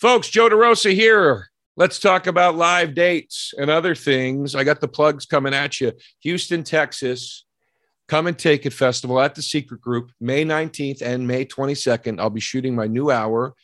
Folks, Joe DeRosa here. Let's talk about live dates and other things. I got the plugs coming at you. Houston, Texas. Come and take it festival at the Secret Group, May 19th and May 22nd. I'll be shooting my new hour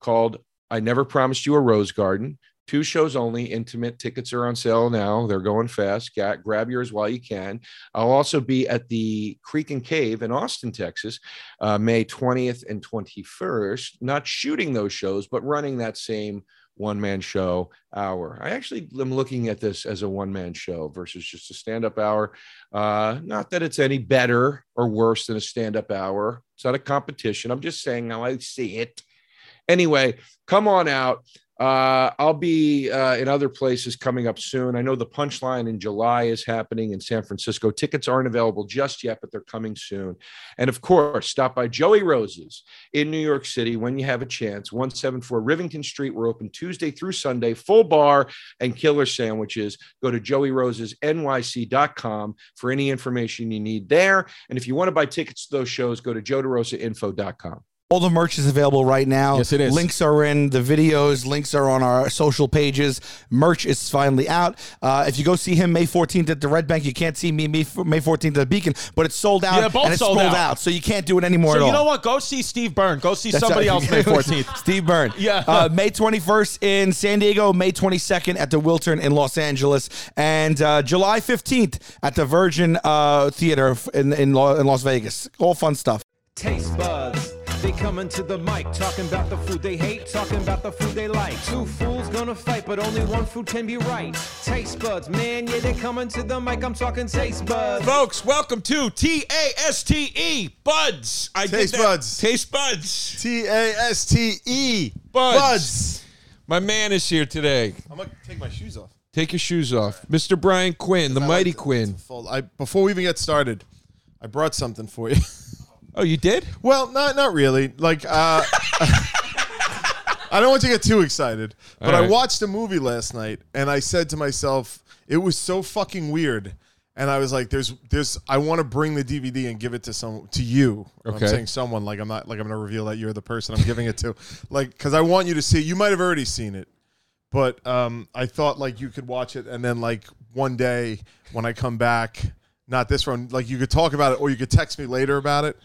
called I Never Promised You a Rose Garden. Two shows only, intimate. Tickets are on sale now. They're going fast. Get, grab yours while you can. I'll also be at the Creek and Cave in Austin, Texas, uh, May 20th and 21st. Not shooting those shows, but running that same one man show hour. I actually am looking at this as a one man show versus just a stand up hour. Uh, not that it's any better or worse than a stand up hour. It's not a competition. I'm just saying how I see it. Anyway, come on out. Uh, I'll be uh, in other places coming up soon. I know the punchline in July is happening in San Francisco. Tickets aren't available just yet, but they're coming soon. And of course, stop by Joey Rose's in New York City when you have a chance. 174 Rivington Street. We're open Tuesday through Sunday, full bar and killer sandwiches. Go to joeyrosesnyc.com for any information you need there. And if you want to buy tickets to those shows, go to joederosainfo.com. All the merch is available right now. Yes, it is. Links are in the videos. Links are on our social pages. Merch is finally out. Uh, if you go see him May 14th at the Red Bank, you can't see me May 14th at the Beacon, but it's sold out. Yeah, both and it's sold sold out. out. so you can't do it anymore So at you all. know what? Go see Steve Byrne. Go see That's somebody right. else May 14th. Steve Byrne. Yeah. Uh, May 21st in San Diego, May 22nd at the Wiltern in Los Angeles, and uh, July 15th at the Virgin uh, Theater in, in, Lo- in Las Vegas. All fun stuff. Taste buds. They coming to the mic, talking about the food they hate, talking about the food they like. Two fools gonna fight, but only one food can be right. Taste buds, man, yeah, they coming to the mic. I'm talking taste buds. Folks, welcome to T A S T E Buds. I did Taste that. Buds. Taste Buds. T A S T E. Buds. Buds. My man is here today. I'm gonna take my shoes off. Take your shoes off. Mr. Brian Quinn, the I mighty like to- Quinn. to fold. I, before we even get started, I brought something for you. Oh, you did? well, not not really. Like, uh, I don't want you to get too excited, but All I watched a movie last night, and I said to myself, it was so fucking weird. And I was like, "There's, there's. I want to bring the DVD and give it to some, to you. Okay. I'm saying someone. Like I'm not, like I'm gonna reveal that you're the person I'm giving it to. Like, because I want you to see. You might have already seen it, but um, I thought like you could watch it, and then like one day when I come back, not this one, like you could talk about it, or you could text me later about it.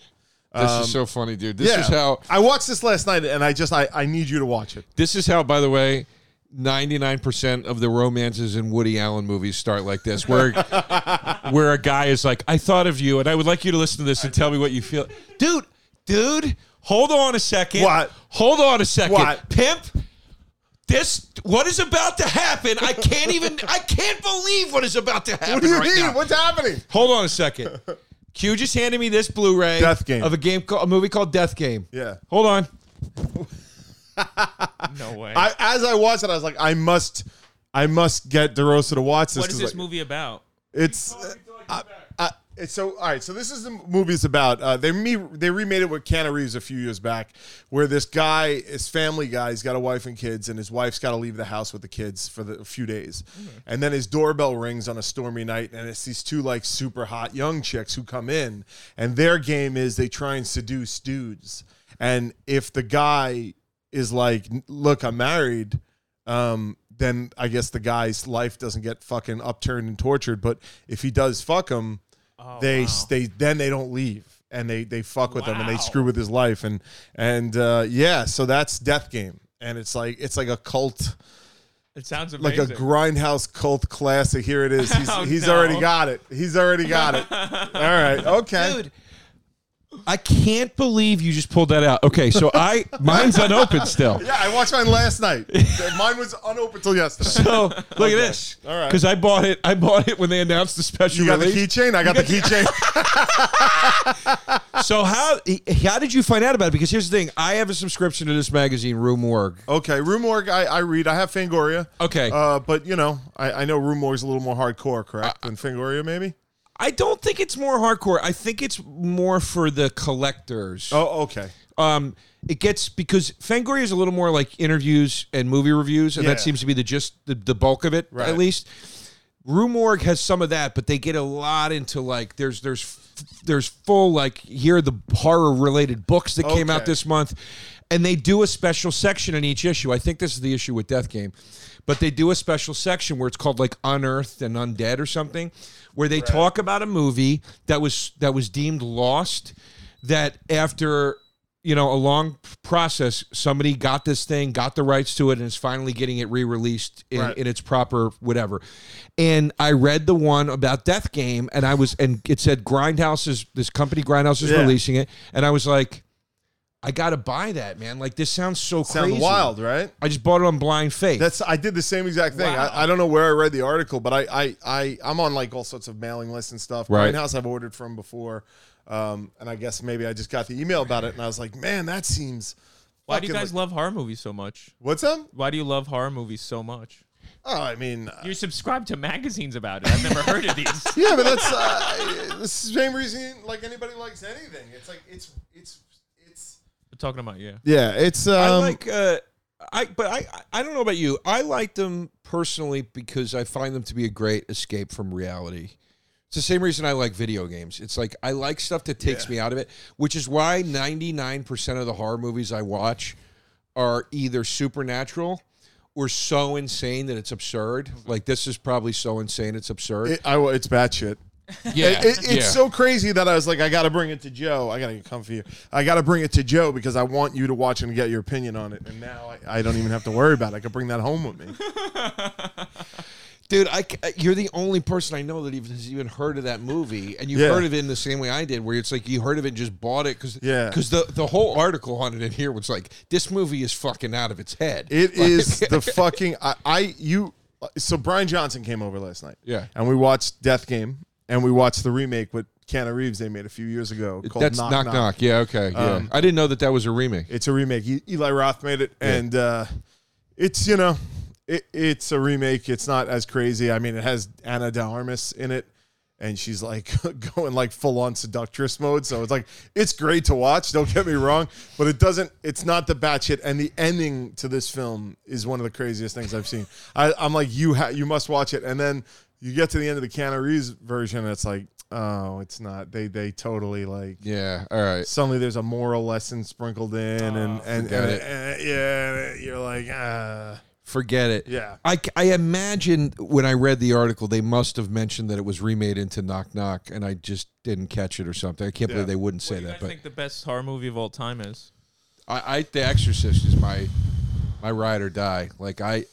This Um, is so funny, dude. This yeah. is how I watched this last night, and I just I, I need you to watch it. this is how, by the way, 99% of the romances in Woody Allen movies start like this, where where a guy is like, I thought of you, and I would like you to listen to this and tell me what you feel. Dude, dude, hold on a second. What? Hold on a second. What? Pimp, this what is about to happen? I can't even I can't believe what is about to happen. What do you right mean? now. What's happening? Hold on a second. Q just handed me this Blu-ray Death Game. of a game called, a movie called Death Game. Yeah. Hold on. No way. I as I watched it, I was like, I must, I must get DeRosa to watch this. what is 'cause, this like, movie about? It's. uh, it's so all right. So this is the movie is about. Uh, they me they remade it with Keanu Reeves a few years back, where this guy, his family guy, he's got a wife and kids, and his wife's got to leave the house with the kids for the, a few days, and then his doorbell rings on a stormy night, and it's these two like super hot young chicks who come in, and their game is they try and seduce dudes, and if the guy is like, look, I'm married, um, then I guess the guy's life doesn't get fucking upturned and tortured. But if he does fuck him, they they then they don't leave and they they fuck with him and they screw with his life and and uh, yeah, so that's Death Game and it's like it's like a cult. It sounds Like a grindhouse cult classic. Here it is. He's, Oh, he's no. already got it. He's already got it. All right. Okay. Dude, I can't believe you just pulled that out. Okay, so I mine's unopened still. Yeah, I watched mine last night. Mine was unopened till yesterday. So look at this. All right. Because I bought it. I bought it when they announced the special You got the release. keychain. I got the keychain. So how how did you find out about it? Because here's the thing: I have a subscription to this magazine, Rue Morgue. Okay, Rue Morgue, I, I read. I have Fangoria. Okay. Uh, but, you know, I, I know Rue Morgue's a little more hardcore, correct? than Fangoria, maybe? I don't think it's more hardcore. I think it's more for the collectors. Oh, okay. um it gets because Fangoria is a little more like interviews and movie reviews, and Yeah. that seems to be the just the, the bulk of it Right. at least. Rue Morgue has some of that, but they get a lot into like there's there's there's full like here are the horror related books that came out Okay. this month. and they do a special section in each issue. I think this is the issue with Death Game, but they do a special section where it's called like Unearthed and Undead or something, where they talk about a movie that was that was deemed lost. That after you know a long process, somebody got this thing, got the rights to it, and is finally getting it re-released in, Right. in its proper whatever. And I read the one about Death Game, and I was and it said Grindhouse is this company Grindhouse is Yeah. releasing it, and I was like. I gotta buy that, man. Like this sounds so Sounds crazy. wild, right? I just bought it on blind faith. That's I did the same exact thing. Wow. I, I don't know where I read the article, but I I, I I'm on like all sorts of mailing lists and stuff. Right. Grindhouse I've ordered from before, um, and I guess maybe I just got the email about it, and I was like, man, that seems. Why do you fucking guys like- love horror movies so much? What's up? Why do you love horror movies so much? Oh, I mean, uh, You subscribe to magazines about it. I've never heard of these. yeah, but that's uh, the same reason like anybody likes anything. It's like it's it's it's. We're talking about yeah. Yeah, it's. Um, I like uh I but I I don't know about you. I like them personally because I find them to be a great escape from reality. It's the same reason I like video games. It's like I like stuff that takes me out of it, which is why 99% of the horror movies I watch are either supernatural or so insane that it's absurd. Like this is probably so insane it's absurd. It, I, it's batshit. yeah. It- it- it's yeah. so crazy that I was like, I got to bring it to Joe. I got to get comfy. here. I got to bring it to Joe because I want you to watch and get your opinion on it. And now I, I don't even have to worry about it. I could bring that home with me. Dude, I, c- uh, you're the only person I know that even has even heard of that movie, and you Yeah. heard of it in the same way I did, where it's like you heard of it and just bought it because Yeah. because the the whole article on it in here was like this movie is fucking out of its head. It Like- is the fucking. I, I you. Uh, so Brian Johnson came over last night. Yeah. and we watched Death Game, and we watched the remake with Keanu Reeves they made a few years ago called That's knock knock. Knock. Yeah, okay, yeah. Um, I didn't know that that was a remake. It's a remake. E- Eli Roth made it, and uh, it's you know, it, it's a remake. It's not as crazy. I mean, it has Ana de Armas in it, and she's like going like full on seductress mode. So it's like it's great to watch. Don't get me wrong, but it doesn't. It's not the batshit. And the ending to this film is one of the craziest things I've seen. I, I'm like, you ha- you must watch it, and then you get to the end of the Keanu Reeves version, and it's like. Oh, it's not. They they totally like Yeah, all right. suddenly there's a moral lesson sprinkled in and and, and, forget it. and- yeah you're like ah Forget it. yeah I, I imagine when I read the article, they must have mentioned that it was remade into Knock Knock, and I just didn't catch it or something. I can't Yeah. believe they wouldn't What say do you that. guys But think the best horror movie of all time is? I, I The Exorcist is my my ride or die. Like I,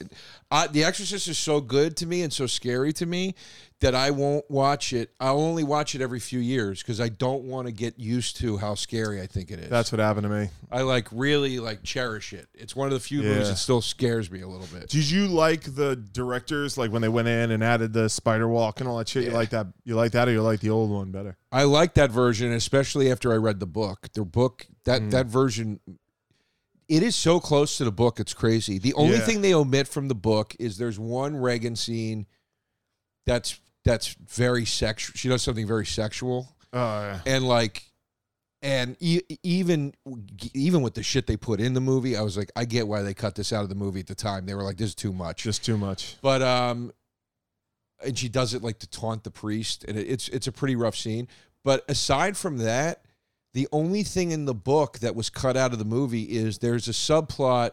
I, The Exorcist is so good to me and so scary to me that I won't watch it. I'll only watch it every few years because I don't want to get used to how scary I think it is. that's what happened to me I like really like cherish it. It's one of the few movies that still scares me a little bit. did you like the directors like when they went in and added the spider walk and all that shit you like that you like that or you like the old one better I like that version, especially after I read the book. The book that Mm. that version. It is so close to the book, it's crazy. The only Yeah. thing they omit from the book is there's one Reagan scene that's that's very sexual. She does something very sexual, oh yeah and like, and e- even even with the shit they put in the movie, I was like, I get why they cut this out of the movie at the time. They were like, this is too much. just too much But um, and she does it like to taunt the priest, and it, it's it's a pretty rough scene. But aside from that, the only thing in the book that was cut out of the movie is there's a subplot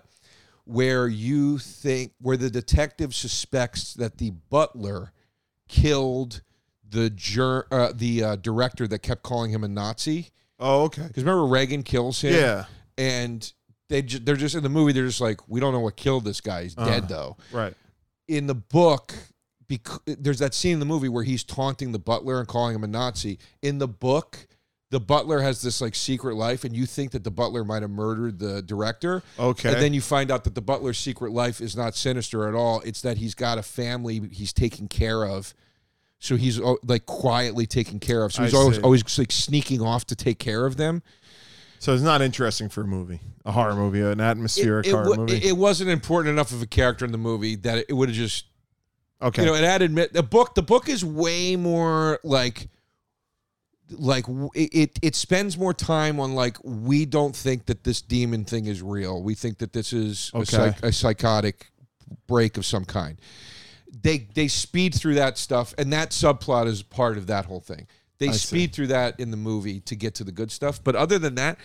where you think where the detective suspects that the butler killed the jur- uh, the uh, director that kept calling him a Nazi. oh okay Because remember Reagan kills him, yeah and they ju- they're just in the movie. They're just like, we don't know what killed this guy. He's dead Uh. though right in the book because there's that scene in the movie where he's taunting the butler and calling him a Nazi. In the book, the butler has this like secret life, and you think that the butler might have murdered the director. okay And then you find out that the butler's secret life is not sinister at all. It's that he's got a family he's taking care of. So he's oh, like quietly taken care of. So I he's always see. always like sneaking off to take care of them. so it's not interesting for a movie a horror movie an atmospheric it, horror wa- movie it- it wasn't important enough of a character in the movie that it would have just okay you know, it added the book. The book is way more like, like it, it. It spends more time on like we don't think that this demon thing is real. We think that this is a, psych, a psychotic break of some kind. They they speed through that stuff, and that subplot is part of that whole thing. They I see. speed through that in the movie to get to the good stuff. But other than that,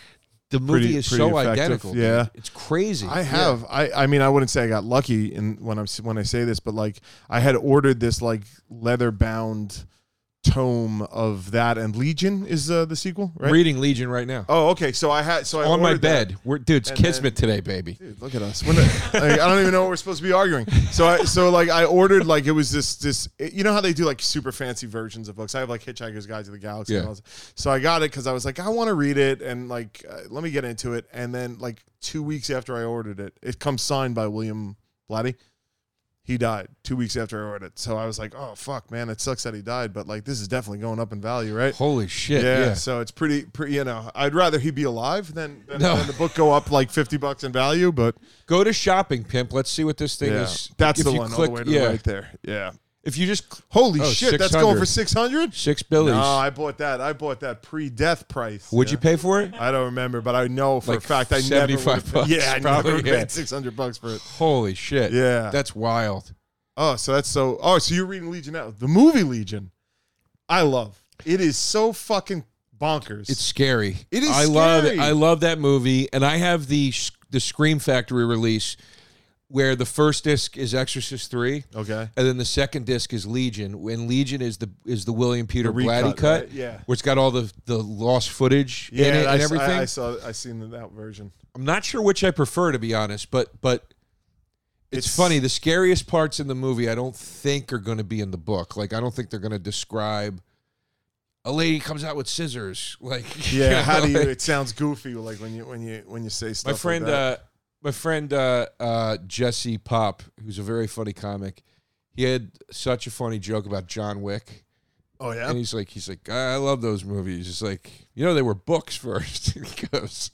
the movie Pretty- is pretty so effective, identical. dude. yeah. it's crazy. I Yeah. have. I. I mean, I wouldn't say I got lucky in when I'm when I say this, but like I had ordered this like leather bound tome of that, and Legion is uh, the sequel, right? reading Legion right now oh, okay. So I had. So I on my ordered that. bed. We're dude, it's And kismet today, baby. Dude, look at us. Not- like, I don't even know what we're supposed to be arguing. So I so like I ordered like it was this this you know how they do like super fancy versions of books. I have like Hitchhiker's Guide to the Galaxy. And Yeah. all this. So I got it because I was like I want to read it and like uh, let me get into it. And then like two weeks after I ordered it, it comes signed by William Blatty. He died two weeks after I ordered it. So I was like, oh fuck, man, it sucks that he died, but like this is definitely going up in value, right? Holy shit! Yeah, Yeah, so it's pretty, pretty. You know, I'd rather he be alive than than, No. than the book go up like fifty bucks in value. But go to shopping pimp. Let's see what this thing yeah, is. that's If the one Click, all the way to yeah, the right there. Yeah. If you just Holy Oh, shit, that's going for six hundred. six billies, No, I bought that. I bought that pre-death price. would yeah. you pay for it? I don't remember, but I know for Like a fact I 75 never bucks, Yeah, I probably, never yeah. paid six hundred bucks for it. Holy shit! Yeah. that's wild. Oh, so that's so. Oh, so you're reading Legion now? The movie Legion, I love. It is so fucking bonkers. It's scary. It is I love it. I love that movie, and I have the the Scream Factory release where the first disc is Exorcist three, okay. and then the second disc is Legion. When Legion is the is the William Peter The Blatty cut, right? Yeah. where it's got all the the lost footage Yeah, in it I, and everything. I, I saw. I seen that version. I'm not sure which I prefer to be honest, but but it's, It's- funny. The scariest parts in the movie, I don't think are going to be in the book. Like I don't think they're going to describe a lady comes out with scissors. Like you Yeah, know, how do you? like- It sounds goofy, like when you when you when you say stuff. my friend, like that. uh, my friend uh, uh, Jesse Popp, who's a very funny comic. He had such a funny joke about John Wick. oh yeah, And he's like, he's like, I love those movies. He's like, you know, they were books first. he goes,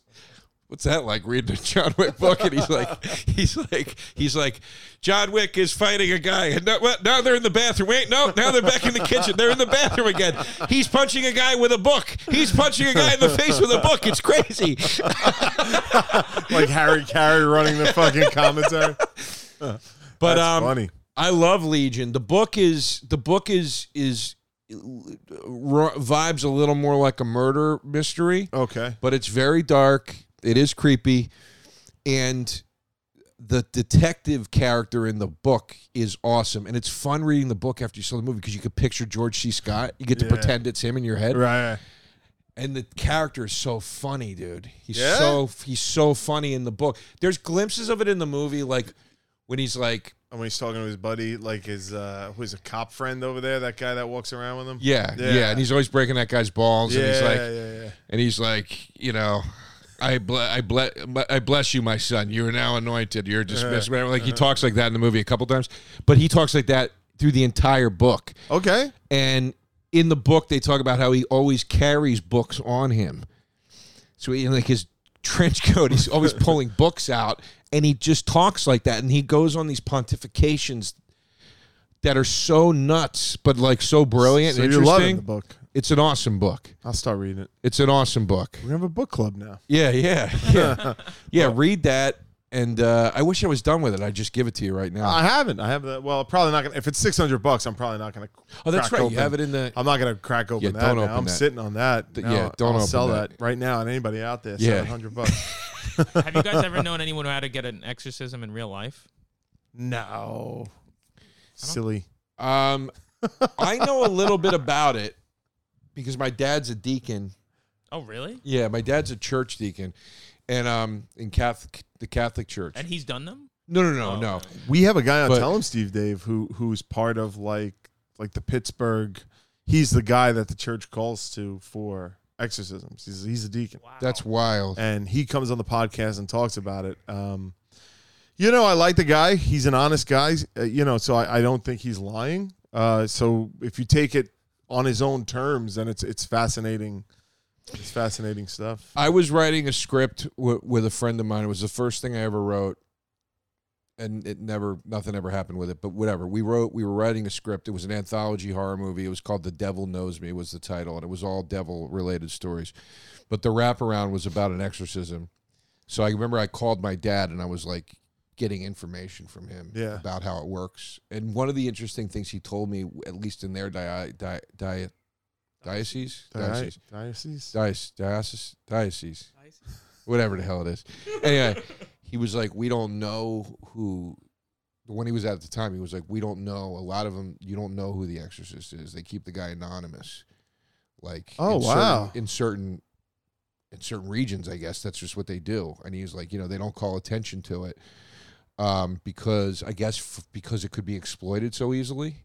what's that like reading a John Wick book? And he's like, he's like, he's like, John Wick is fighting a guy, and now, what, now they're in the bathroom. Wait, no, now they're back in the kitchen. They're in the bathroom again. He's punching a guy with a book. He's punching a guy in the face with a book. It's crazy. like Harry Caray running the fucking commentary. But That's um, funny. I love Legion. The book is the book is is r- vibes a little more like a murder mystery. Okay, but it's very dark. It is creepy, and the detective character in the book is awesome. And it's fun reading the book after you saw the movie because you could picture George C. Scott. You get to Yeah. pretend it's him in your head, right. and the character is so funny, dude. He's Yeah? so he's so funny in the book. There's glimpses of it in the movie, like when he's like, And when he's talking to his buddy, like his uh, who's a cop friend over there, that guy that walks around with him. yeah, yeah, Yeah. and he's always breaking that guy's balls, yeah, and he's like, yeah, yeah. and he's like, you know, I ble- I ble- I bless you, my son. You are now anointed. You're uh-huh. dismissed. Whatever. Like he uh-huh. talks like that in the movie a couple times, but he talks like that through the entire book. Okay, And in the book, they talk about how he always carries books on him. So he, like his trench coat, he's always pulling books out, and he just talks like that. And he goes on these pontifications that are so nuts, but like so brilliant so and you're loving interesting. the book. It's an awesome book. I'll start reading it. It's an awesome book. We have a book club now. Yeah, yeah, yeah, yeah. Read that, and uh, I wish I was done with it. I'd just give it to you right now. I haven't. I have that. Well, probably not gonna. If it's six hundred bucks, I'm probably not gonna. oh, that's crack right. Open. You have it in the. I'm not gonna crack open Yeah, that. don't now. open I'm that. sitting on that. Th- Now yeah, don't I'll open sell that. that. right now. And anybody out there, Yeah. hundred bucks. Have you guys ever known anyone who had to get an exorcism in real life? no, silly. Um, I know a little bit about it because my dad's a deacon. Oh, really? Yeah, my dad's a church deacon, and um, in Catholic the Catholic Church. And he's done them? No, no, no, Oh, no. okay. We have a guy on But- Tell him Steve Dave who who's part of like like the Pittsburgh. He's the guy that the church calls to for exorcisms. He's he's a deacon. Wow. That's wild. and he comes on the podcast and talks about it. Um, you know, I like the guy. He's an honest guy. Uh, you know, so I, I don't think he's lying. Uh, so if you take it on his own terms, and it's it's fascinating. It's fascinating stuff. I was writing a script w- with a friend of mine. It was the first thing I ever wrote, and it never, nothing ever happened with it. But whatever, we wrote, we were writing a script. It was an anthology horror movie. It was called "The Devil Knows Me" was the title, and it was all devil related stories. But the wraparound was about an exorcism. So I remember I called my dad, and I was like getting information from him Yeah. about how it works. And one of the interesting things he told me, at least in their di- di- di- diocese, diocese, Diocese. diocese, diocese, diocese. whatever the hell it is. Anyway, he was like, we don't know who. When he was at the time, he was like, we don't know. A lot of them, you don't know who the Exorcist is. They keep the guy anonymous. Like, Oh, in certain- wow. in certain in certain regions, I guess that's just what they do. And he was like, you know, they don't call attention to it um, because I guess f- because it could be exploited so easily.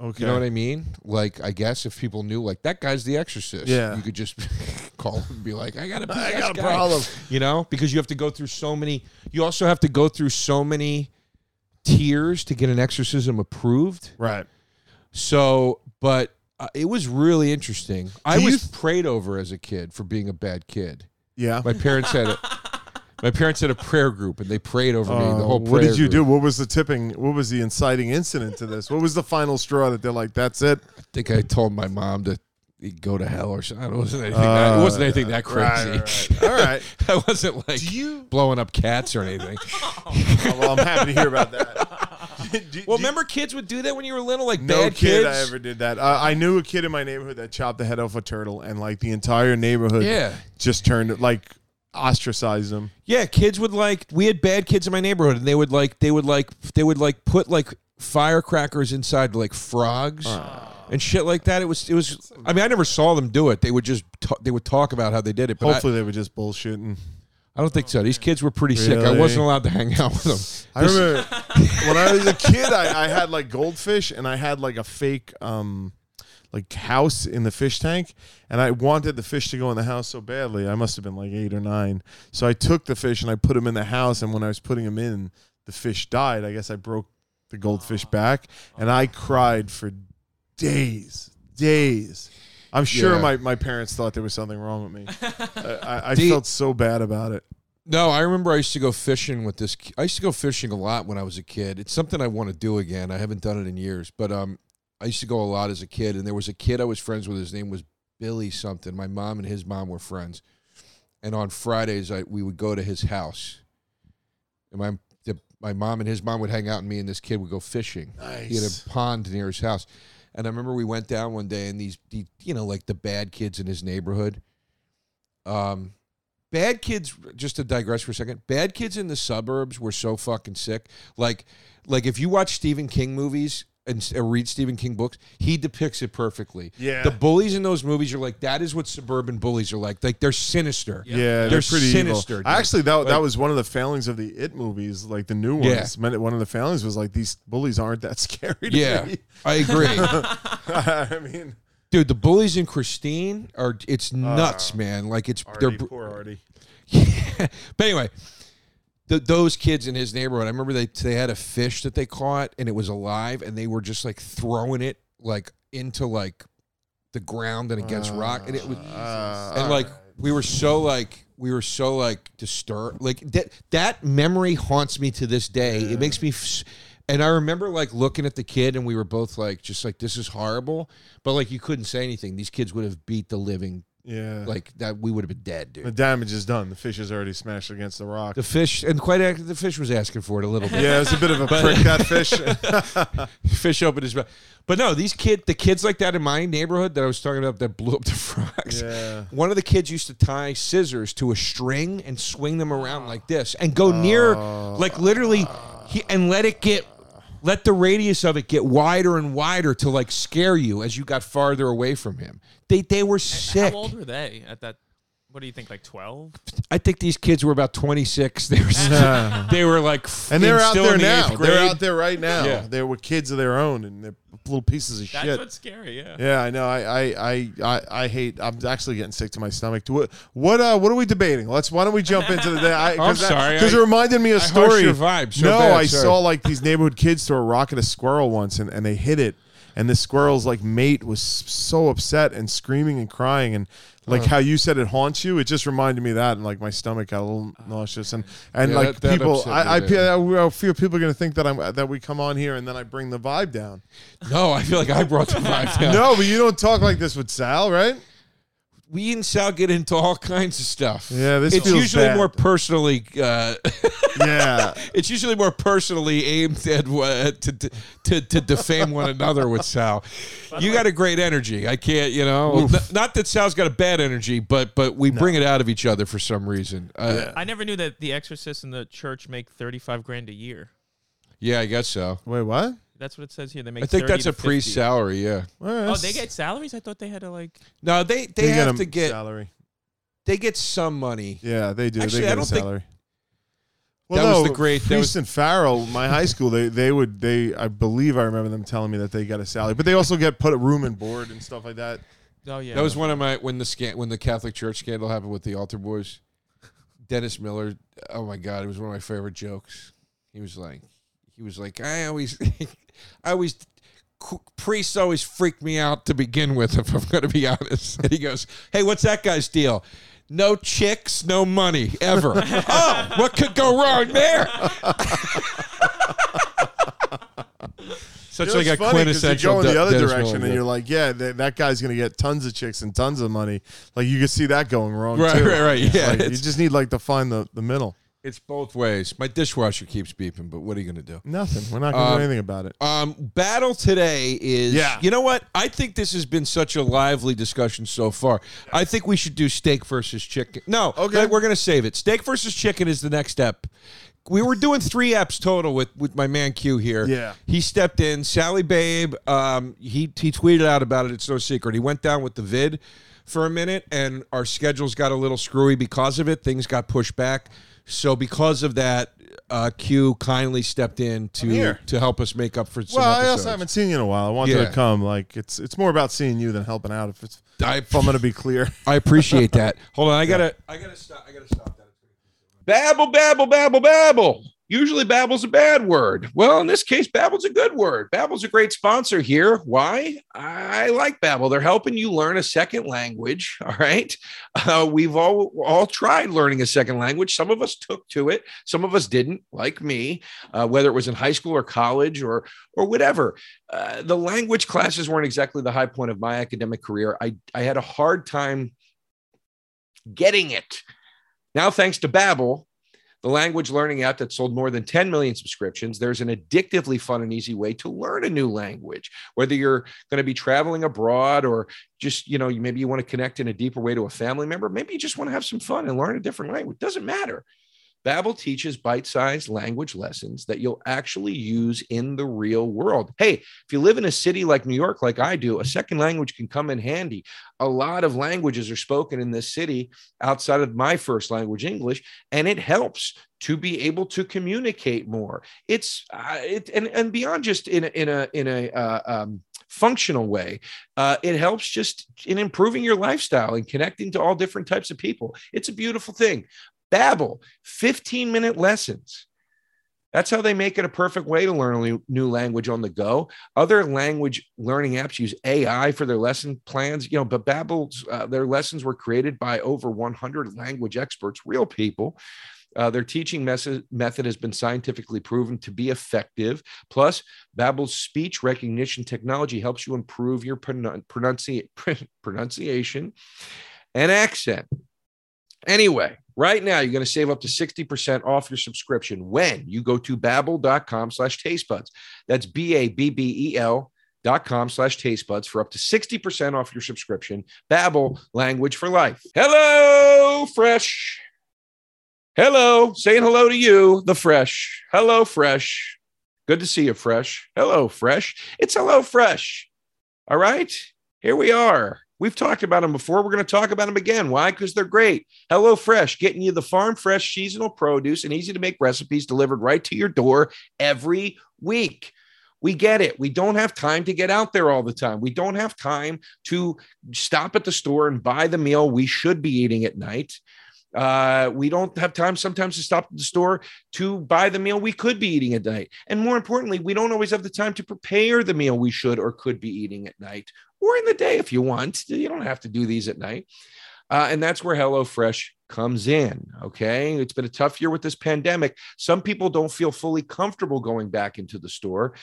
Okay. You know what I mean? Like, I guess if people knew, like, that guy's the exorcist, Yeah. you could just call him and be like, I got a, I got a problem. You know, because you have to go through so many. You also have to go through so many tiers to get an exorcism approved. Right. So, but uh, it was really interesting. I Do you was th- prayed over as a kid for being a bad kid. Yeah. My parents had a, my parents had a prayer group, and they prayed over me. The Uh, whole what prayer did you group. do? What was the tipping? What was the inciting incident to this? What was the final straw that they're like, "That's it"? I think I told my mom to go to hell or something. It wasn't anything. that, it wasn't anything that crazy. Uh, Right, right, right. All right. I wasn't like Do you? blowing up cats or anything. Oh, well, I'm happy to hear about that. Do- well, do- remember kids would do that when you were little, like No bad kid kids. I ever did that. Uh, I knew a kid in my neighborhood that chopped the head off a turtle, and like the entire neighborhood Yeah. just turned like ostracized them. Yeah, kids would like. We had bad kids in my neighborhood, and they would like. They would like. They would like put like firecrackers inside like frogs and shit like that. It was. It was. I mean, I never saw them do it. They would just. ta- they would talk about how they did it. But Hopefully, they were just bullshitting. I, don't think so. These kids were pretty sick. I Really? wasn't allowed to hang out with them. I remember when I was a kid, I, I had like goldfish, and I had like a fake um like house in the fish tank, and I wanted the fish to go in the house so badly. I must have been like eight or nine. So I took the fish and I put them in the house, and when I was putting them in, the fish died. I guess I broke the goldfish back, and I cried for days, days. I'm sure Yeah. my, my parents thought there was something wrong with me. I, I, I The- felt so bad about it. No, I remember I used to go fishing with this. I used to go fishing a lot when I was a kid. It's something I want to do again. I haven't done it in years, but um, I used to go a lot as a kid. And there was a kid I was friends with. His name was Billy something. My mom and his mom were friends. And on Fridays, I we would go to his house. And my the, my mom and his mom would hang out, and me and this kid would go fishing. Nice. He had a pond near his house. And I remember we went down one day, and these, the, you know, like the bad kids in his neighborhood. Um, bad kids. Just to digress for a second, bad kids in the suburbs were so fucking sick. Like, like if you watch Stephen King movies and read Stephen King books, he depicts it perfectly. Yeah. the bullies in those movies are like that is what suburban bullies are like. Like they're sinister. Yeah, they're, They're pretty sinister. Actually, that that was one of the failings of the It movies, like the new ones. Meant- One of the failings was like these bullies aren't that scary. To Yeah, me. I agree. I mean, Dude, the bullies in Christine are it's nuts, man. Like it's Uh, Artie, they're poor Artie. but anyway, th those kids in his neighborhood, I remember they they had a fish that they caught and it was alive, and they were just like throwing it like into like the ground and against rock, and it was Uh, and like we were so like we were so like disturbed, like that that memory haunts me to this day. It makes me. F- and I remember like looking at the kid, and we were both like, just like this is horrible, but like you couldn't say anything. These kids would have beat the living, yeah, like that. We would have been dead, dude. the damage is done. The fish is already smashed against the rock. The fish, and quite act- the fish was asking for it a little bit. yeah, it's a bit of a prick. That fish. fish opened his mouth. But no, these kid, the kids like that in my neighborhood that I was talking about that blew up the frogs. Yeah. One of the kids used to tie scissors to a string and swing them around like this and go near, oh. like literally, he, and let it get, let the radius of it get wider and wider to like scare you as you got farther away from him. They they were sick. How old were they at that? What do you think? Like twelve? I think these kids were about twenty six. They were they were like, And they're out there in the now. They're out there right now. Yeah. They were kids of their own, and they're little pieces of shit. That's shit. what's scary. Yeah. Yeah, I know. I, I, I, I, I hate. I'm actually getting sick to my stomach. To what? What? Uh, what are we debating? Let's. Why don't we jump into the day? I, I'm sorry, because it reminded me of a I harsh story. your vibe so no, bad, I sorry. saw like these neighborhood kids throw a rock at a squirrel once, and, and they hit it, and the squirrel's like mate was so upset and screaming and crying, and like how you said it haunts you. It just reminded me of that, and like my stomach got a little ah, nauseous, and and Yeah, like that- that people, upset me I, I, a bit. I, I feel people are gonna think that I'm that we come on here and then I bring the vibe down. No, I feel like I brought the vibe down. No, but you don't talk like this with Sal, right? We and Sal get into all kinds of stuff. Yeah, this it's feels usually bad. more personally. Uh, Yeah. it's usually more personally aimed at uh, to, to to to defame one another with Sal. You got a great energy. I can't, you know, n- not that Sal's got a bad energy, but but we bring it out of each other for some reason. Uh, yeah. I never knew that the exorcists and the church make thirty-five grand a year. Yeah, I guess so. Wait, what? That's what it says here. They make. I think that's a 50. pre-salary. Yeah. Oh, they get salaries. I thought they had to like. No, they they, They have a to get salary. they get some money. Yeah, they do. Actually, they I don't a think- salary. That was the great- that Priest was- and Farrell, my high school. They they would they I believe I remember them telling me that they got a salary, but they also get put a room and board and stuff like that. Oh yeah. That was one of my when the scan when the Catholic Church scandal happened with the altar boys. Dennis Miller, oh my God, it was one of my favorite jokes. He was like, he was like, I always, I always, priests always freak me out to begin with, if I'm going to be honest. And he goes, Hey, what's that guy's deal? No chicks, no money, ever. oh, what could go wrong there? Such You know, like it's a funny 'cause quintessential. You go in the other Dennis direction, Miller and you're like, yeah, that, that guy's gonna get tons of chicks and tons of money. Like you can see that going wrong. Right, too. right, right, yeah, like, you just need like to find the the middle. It's both ways. My dishwasher keeps beeping, but what are you going to do? Nothing. We're not gonna Um, do anything about it. Um, battle today is. Yeah. You know what? I think this has been such a lively discussion so far. I think we should do steak versus chicken. No, Okay. we're going to save it. Steak versus chicken is the next step. We were doing three apps total with with my man Q here. Yeah. he stepped in. Sally Babe. Um, he he tweeted out about it. It's no secret. He went down with the vid for a minute, and our schedules got a little screwy because of it. Things got pushed back. So because of that, uh, Q kindly stepped in to to help us make up for some Well, I also haven't seen you in a while. I wanted Yeah. to come. Like it's it's more about seeing you than helping out. If it's I, if I'm gonna be clear. I appreciate that. Hold on, I gotta, I gotta stop. I gotta stop that. Babble, babble, babble, babble. Usually, babble's a bad word. Well, in this case, babble's a good word. Babble's a great sponsor here. Why? I like Babbel. They're helping you learn a second language. All right. Uh, we've all all tried learning a second language. Some of us took to it. Some of us didn't, like me. Uh, whether it was in high school or college or or whatever. Uh, the language classes weren't exactly the high point of my academic career. I I had a hard time getting it. Now, thanks to Babbel, the language learning app that sold more than 10 million subscriptions, there's an addictively fun and easy way to learn a new language. Whether you're going to be traveling abroad or just, you know, maybe you want to connect in a deeper way to a family member, maybe you just want to have some fun and learn a different language. Doesn't matter. Babbel teaches bite-sized language lessons that you'll actually use in the real world. Hey, if you live in a city like New York like I do, a second language can come in handy. A lot of languages are spoken in this city outside of my first language English, and it helps to be able to communicate more. It's uh, it, and and beyond just in a, in a in a uh, um, functional way, uh, it helps just in improving your lifestyle and connecting to all different types of people. It's a beautiful thing. Babbel, 15 minute lessons. That's how they make it a perfect way to learn a new- language on the go. Other language learning apps use AI for their lesson plans, you know, but Babbel's uh, their lessons were created by over 100 language experts, real people. Uh, their teaching method, has been scientifically proven to be effective. Plus, Babbel's speech recognition technology helps you improve your pronun- pronunci- pronunciation and accent. Anyway, right now you're going to save up to 60% off your subscription when you go to babbel.com slash tastebuds. That's B-A-B-B-E-L dot com slash tastebuds for up to 60% off your subscription. Babbel, language for life. Hello, Fresh. Hello, saying hello to you, the Fresh. Hello, Fresh. Good to see you, Fresh. Hello, Fresh. It's Hello, Fresh. All right, here we are. We've talked about them before. We're going to talk about them again. Why? Because they're great. Hello Fresh, getting you the farm fresh seasonal produce and easy to make recipes delivered right to your door every week. We get it. We don't have time to get out there all the time. We don't have time to stop at the store and buy the meal we should be eating at night. Uh, we don't have time sometimes to stop at the store to buy the meal we could be eating at night. And more importantly, we don't always have the time to prepare the meal we should or could be eating at night or in the day if you want. You don't have to do these at night. Uh, and that's where HelloFresh comes in. Okay. It's been a tough year with this pandemic. Some people don't feel fully comfortable going back into the store.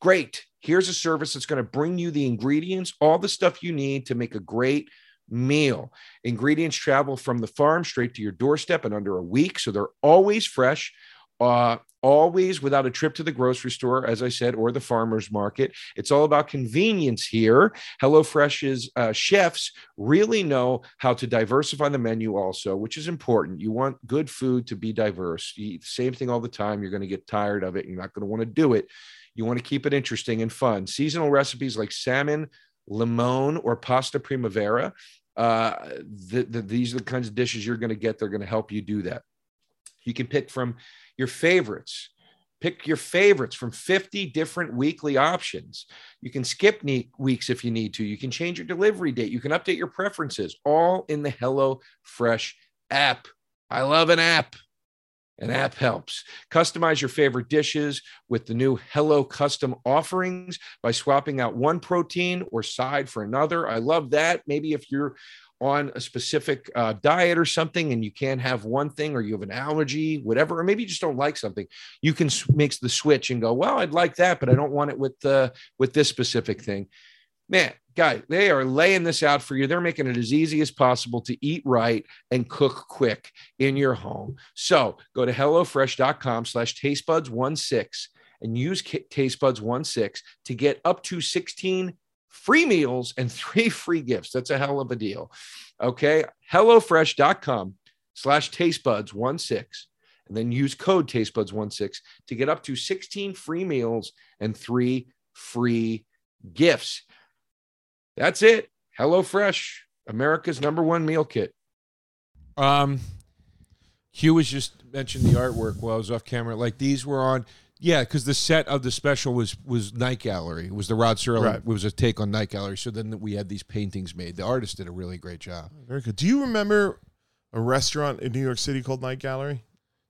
Great. Here's a service that's going to bring you the ingredients, all the stuff you need to make a great meal. Ingredients travel from the farm straight to your doorstep in under a week, so they're always fresh. Uh, always without a trip to the grocery store, as I said, or the farmer's market. It's all about convenience here. HelloFresh's uh, chefs really know how to diversify the menu, also, which is important. You want good food to be diverse. You eat the same thing all the time, you're going to get tired of it. You're not going to want to do it. You want to keep it interesting and fun. Seasonal recipes like salmon, limon, or pasta primavera. Uh, the, the, these are the kinds of dishes you're going to get. They're going to help you do that. You can pick from your favorites. Pick your favorites from 50 different weekly options. You can skip weeks if you need to. You can change your delivery date. You can update your preferences, all in the Hello Fresh app. I love an app. An app helps. Customize your favorite dishes with the new Hello Custom offerings by swapping out one protein or side for another. I love that. Maybe if you're on a specific uh, diet or something and you can't have one thing or you have an allergy whatever or maybe you just don't like something you can make the switch and go well i'd like that but i don't want it with uh, with this specific thing. Man guy they are laying this out for you. They're making it as easy as possible to eat right and cook quick in your home. So go to hellofresh.com slash tastebuds16 and use K- tastebuds16 to get up to 16 free meals and three free gifts that's a hell of a deal okay hellofresh.com slash tastebuds16 and then use code tastebuds16 to get up to 16 free meals and three free gifts that's it. HelloFresh, America's number one meal kit. Um, Q was just mentioned the artwork while I was off camera. Like these were on, yeah, because the set of the special was was Night Gallery. It was the Rod Serling. Right. It was a take on Night Gallery. So then we had these paintings made. The artist did a really great job. Very good. Do you remember a restaurant in New York City called Night Gallery?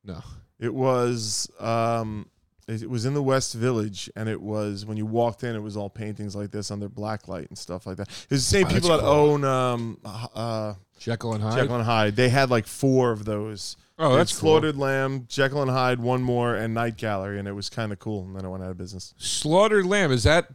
No, It was um, it was in the West Village, and it was when you walked in, it was all paintings like this under blacklight and stuff like that. It's the same Oh, people that cool. own um, uh, Jekyll and Hyde. Jekyll and Hyde. They had like four of those. oh, They had that's cool. Slaughtered Lamb, Jekyll and Hyde, one more, and Night Gallery, and it was kind of cool. And then it went out of business. Slaughtered Lamb. Is that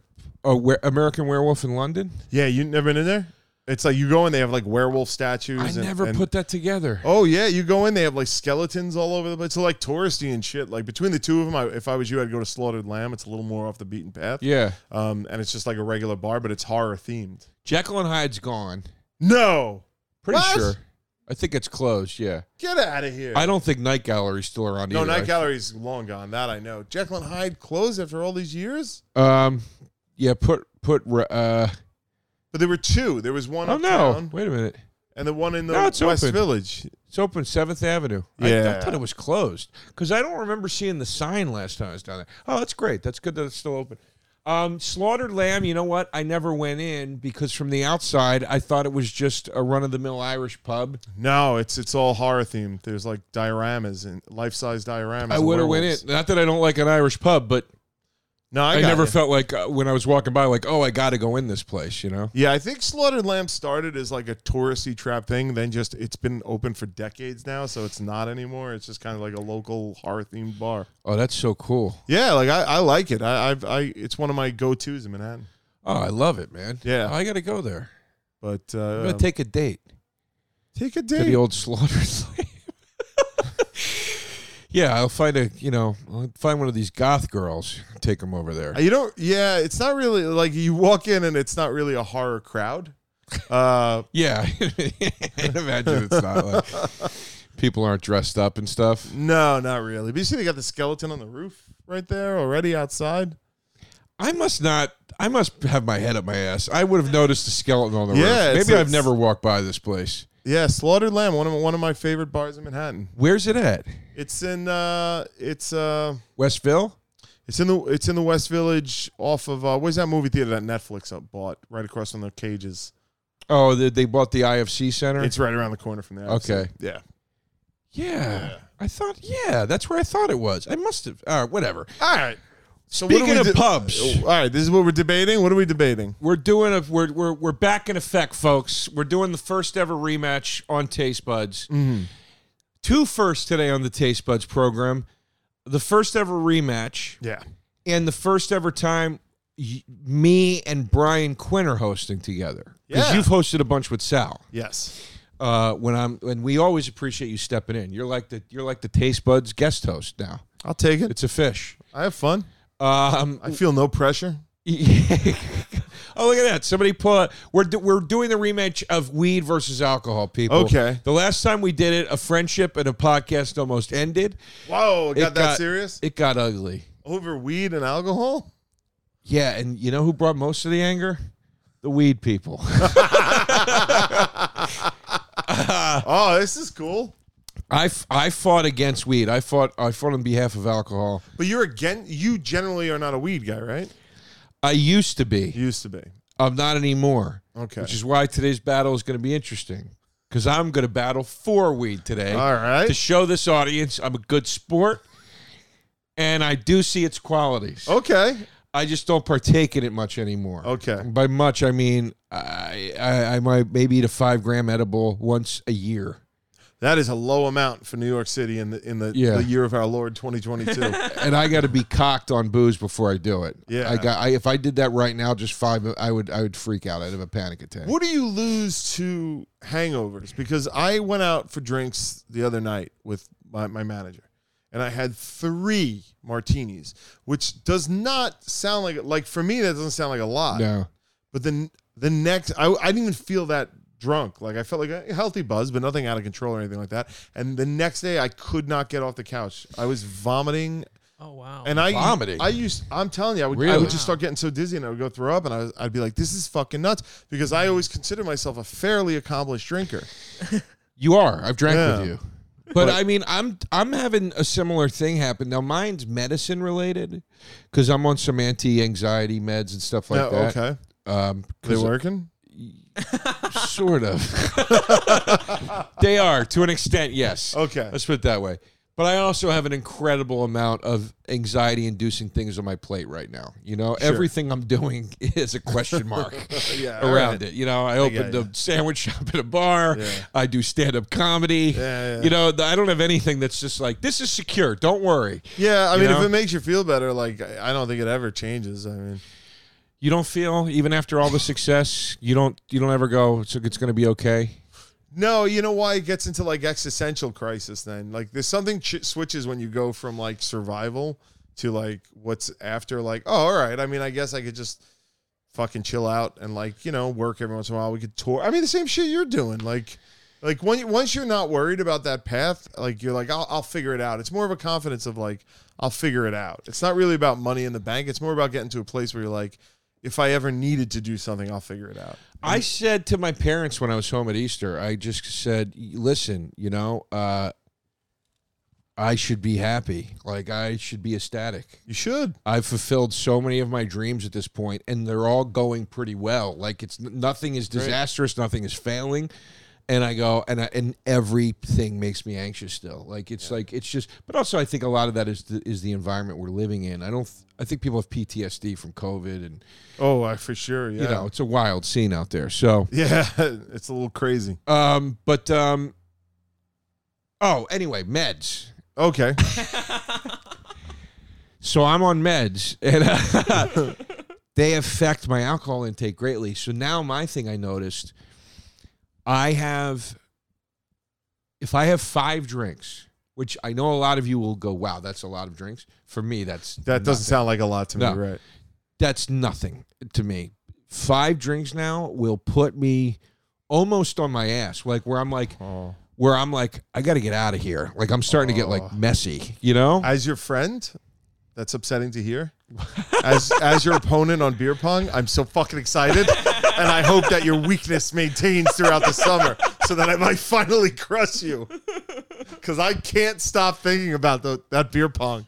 a we- American Werewolf in London? Yeah, you never been in there? It's like you go in, they have like werewolf statues. I and- never and- put that together. Oh yeah, you go in. They have like skeletons all over the place. So like touristy and shit. Like between the two of them, I, if I was you, I'd go to Slaughtered Lamb. It's a little more off the beaten path. Yeah, Um, and it's just like a regular bar, but it's horror themed. Jekyll and Hyde's gone. No, Pretty What? sure. I think it's closed. Yeah, get out of here. I don't think Night Gallery's still around no, either. Night Gallery's long gone. That I know. Jekyll and Hyde closed after all these years. Um, yeah. Put put. Uh, But there were two. There was one oh no! uptown Wait a minute. and the one in the No, West open. Village. It's open Seventh Avenue. I, I thought it was closed because I don't remember seeing the sign last time I was down there. Oh, that's great. That's good that it's still open. Um, slaughtered lamb. You know what? I never went in because from the outside I thought it was just a run of the mill Irish pub. No, it's it's all horror themed. There's like dioramas and life size dioramas. I would have went in. Not that I don't like an Irish pub, but No, I, I, got never you. felt like uh, when I was walking by, like, oh, I got to go in this place. You know? Yeah, I think Slaughtered Lamb started as like a touristy trap thing. Then just it's been open for decades now, so it's not anymore. It's just kind of like a local horror themed bar. Oh, that's so cool. Yeah, like I, I like it. I, I've I it's one of my go tos in Manhattan. Oh, I love it, man. Yeah. Oh, I got to go there. But uh, I'm gonna take a date. take a date to the old slaughtered lamb. yeah, I'll find a you know I'll find one of these goth girls, take them over there. You don't. Yeah, it's not really like you walk in and it's not really a horror crowd. Uh, yeah, I imagine it's not like people aren't dressed up and stuff. no, not really. But you see, they got the skeleton on the roof right there already outside. I must not. I must have my head up my ass. I would have noticed the skeleton on the Yeah, roof. Maybe I've never walked by this place. Yeah, Slaughtered Lamb, one of one of my favorite bars in Manhattan. Where's it at? It's in uh, it's uh. Westville. It's in the it's in the West Village off of uh, where's that movie theater that Netflix up bought right across from the cages. Oh, they, they bought the IFC Center. It's right around the corner from there. Okay. Yeah. yeah, Yeah. I thought. Yeah, that's where I thought it was. I must have. All right, whatever. All right. So Speaking what are we of pubs. Oh, all right. This is what we're debating. What are we debating? We're doing a we're we're we're back in effect, folks. We're doing the first ever rematch on Taste Buds. Two firsts today on the Taste Buds program. The first ever rematch Yeah. and the first ever time y- me and Brian Quinn are hosting together because Yeah. you've hosted a bunch with Sal. Yes. Uh, when I'm and we always appreciate you stepping in. You're like the you're like the Taste Buds guest host now. I'll take it. It's a fish. I have fun. Um, I feel no pressure. oh, look at that! Somebody put we're do, we're doing the rematch of weed versus alcohol. People. Okay. The last time we did it, a friendship and a podcast almost ended. Whoa, got It that serious? It got ugly. Over weed and alcohol? Yeah, and you know who brought most of the anger? The weed people. oh, this is cool. I, f- I fought against weed. I fought I fought on behalf of alcohol. But you're again you generally are not a weed guy, right? I used to be. You used to be. I'm not anymore. Okay. Which is why today's battle is going to be interesting. Because I'm going to battle for weed today. All right. To show this audience I'm a good sport and I do see its qualities. Okay. I just don't partake in it much anymore. Okay. By much, I mean I, I, I might maybe eat a five gram edible once a year. That is a low amount for New York City in the in the, Yeah. the year of our Lord 2022. and I got to be cocked on booze before I do it. Yeah. I got. I, if I did that right now, just five, I would. I would freak out. I'd have a panic attack. what do you lose to hangovers? Because I went out for drinks the other night with my, my manager, and I had three martinis, which does not sound like like for me that doesn't sound like a lot. No. But then the next, I, I didn't even feel that drunk. Like I felt like a healthy buzz, but nothing out of control or anything like that. And the next day, I could not get off the couch. I was vomiting, Oh wow. and I Vomiting? I used. I'm telling you, I would, I Really? would just start getting so dizzy, and I would go throw up, and I was, I'd be like, "This is fucking nuts," because I always consider myself a fairly accomplished drinker. You are. I've drank Yeah. with you. But I mean, I'm I'm having a similar thing happen now. Mine's medicine related because I'm on some anti-anxiety meds and stuff like Yeah, that. okay, Um, they 'cause- working? sort of. they are to an extent. Yes. Okay. Let's put it that way. But I also have an incredible amount of anxiety inducing things on my plate right now. You know, Sure. everything I'm doing is a question mark Yeah, around right. it. You know, I opened ya. a sandwich shop at a bar. Yeah. I do stand up comedy. Yeah. You know, I don't have anything that's just like, this is secure. Don't worry. Yeah, I You mean, know? if it makes you feel better, like I I don't think it ever changes. I mean, You don't feel, even after all the success, you don't you don't ever go, it's, it's going to be okay. No, you know why it gets into like existential crisis then? Like there's something ch- switches when you go from like survival to like what's after like, oh, all right. I mean, I guess I could just fucking chill out and like, you know, work every once in a while. We could tour. I mean, the same shit you're doing. Like like when you, once you're not worried about that path, like you're like, I'll, I'll figure it out. It's more of a confidence of like, I'll figure it out. It's not really about money in the bank. It's more about getting to a place where you're like, if I ever needed to do something, I'll figure it out. I said to my parents when I was home at Easter, I just said, listen, you know, uh, I should be happy. Like, I should be ecstatic. You should. I've fulfilled so many of my dreams at this point, and they're all going pretty well. Like, it's nothing is disastrous, nothing is failing. And I go, and I, and everything makes me anxious still. Like it's like it's just, but also I think a lot of that is the, is the environment we're living in. I don't. I think people have PTSD from COVID, and Oh, I, for sure. Yeah. you know it's a wild scene out there. So Yeah, it's a little crazy. Um, but um, oh, anyway, meds. Okay. So I'm on meds, and uh, they affect my alcohol intake greatly. So now my thing I noticed, I have, if I have five drinks, which I know a lot of you will go, wow, that's a lot of drinks. For me, that's That doesn't sound like a lot to me, right? that's nothing to me. Five drinks now will put me almost on my ass, like where I'm like, Oh. where I'm like, I got to get out of here. Like I'm starting to get like oh. messy, you know? As your friend, that's upsetting to hear. As as your opponent on beer pong, I'm so fucking excited, and I hope that your weakness maintains throughout the summer, so that I might finally crush you. Because I can't stop thinking about the, that beer pong.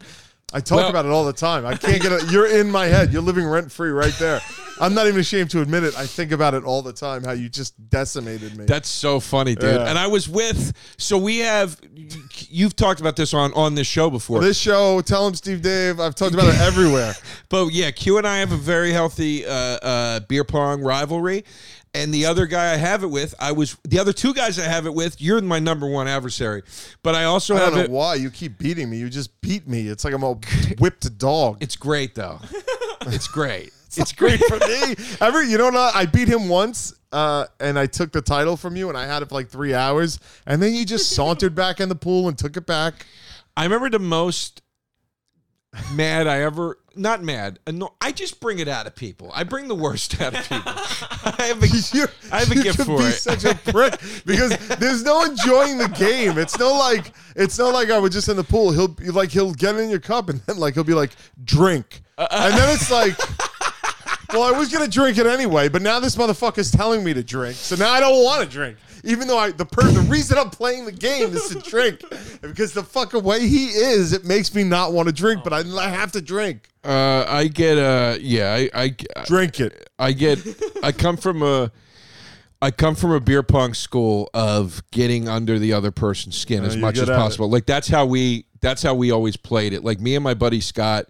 I talk Well- about it all the time. I can't get it. You're in my head. You're living rent free right there. I'm not even ashamed to admit it. I think about it all the time. How you just decimated me. That's so funny, dude. Yeah. And I was with, so we have, you've talked about this on on this show before. this show, tell him Steve Dave. I've talked about it everywhere. But yeah, Q and I have a very healthy uh, uh, beer pong rivalry. And the other guy I have it with, I was the other two guys I have it with. You're my number one adversary, but I also I have don't know it. why you keep beating me. You just beat me. It's like I'm a whipped dog. It's great though. it's great. It's great for me. Ever, you know what? I beat him once, uh, and I took the title from you, and I had it for like three hours, and then you just sauntered back in the pool and took it back. I remember the most mad I ever not mad. anno- I just bring it out of people. I bring the worst out of people. I have a, I have a gift for be it. such a prick because there's no enjoying the game. It's no like it's not like I was just in the pool. He'll be like he'll get in your cup and then like he'll be like drink, and then it's like. Well, I was gonna drink it anyway, but now this motherfucker's telling me to drink, so now I don't want to drink. Even though I the per, the reason I'm playing the game is to drink, because the fucking way he is, it makes me not want to drink, but I, I have to drink. Uh, I get uh yeah I, I Drink it. I get I come from a I come from a beer pong school of getting under the other person's skin as you're much as good at it. possible. Like that's how we that's how we always played it. Like me and my buddy Scott,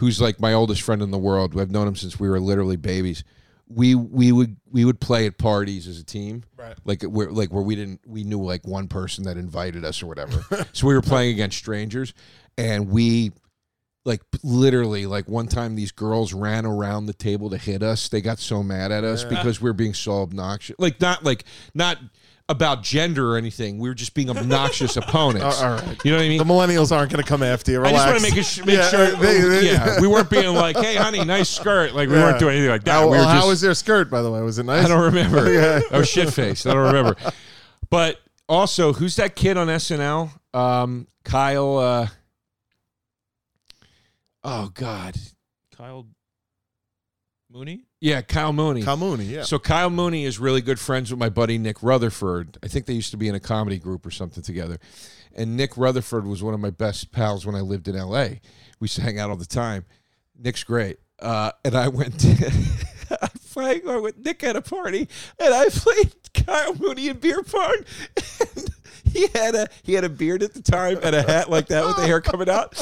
who's like my oldest friend in the world. I've known him since we were literally babies. We we would we would play at parties as a team, Right. Like where like where we didn't we knew like one person that invited us or whatever. so we were playing against strangers, and we like literally like one time these girls ran around the table to hit us they got so mad at us because we were being so obnoxious like not like not about gender or anything we were just being obnoxious opponents all right. you know what i mean The millennials aren't gonna come after you. I just want to make, a sh- make Yeah, sure, they- they- yeah, we weren't being like, "Hey, honey, nice skirt." Like we Yeah. weren't doing anything like that. How, we were how was their skirt, by the way? Was it nice? I don't remember. Yeah. I was shit faced. I don't remember. But also, who's that kid on SNL? Um, Kyle. Uh, oh God, Kyle Mooney. Yeah, Kyle Mooney. Kyle Mooney, yeah. So Kyle Mooney is really good friends with my buddy Nick Rutherford. I think they used to be in a comedy group or something together. And Nick Rutherford was one of my best pals when I lived in L.A. We used to hang out all the time. Nick's great. Uh, and I went to, I played with Nick at a party, and I played Kyle Mooney in beer pong. And he had a he had a beard at the time and a hat like that with the hair coming out.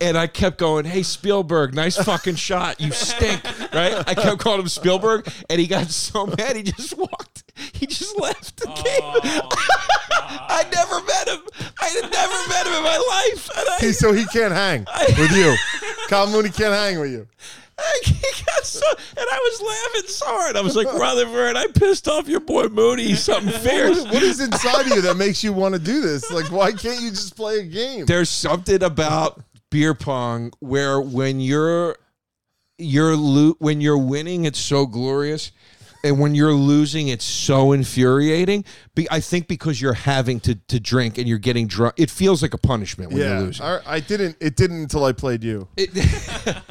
And I kept going, "Hey Spielberg, nice fucking shot. You stink." Right? I kept calling him Spielberg, and he got so mad he just walked. He just left the oh, game. I never met him. I had never met him in my life. And I, He- so he can't hang with you. Kyle Mooney can't hang with you. I got so, and I was laughing so hard. I was like, Rutherford, I pissed off your boy Mooney. Something fierce. What is inside of you that makes you want to do this? Like, why can't you just play a game? There's something about beer pong where when you're you're lo- when you're winning, it's so glorious. And when you're losing, it's so infuriating. Be- I think because you're having to, to drink and you're getting drunk, it feels like a punishment when you're Yeah, losing. I, I didn't. It didn't until I played you. It-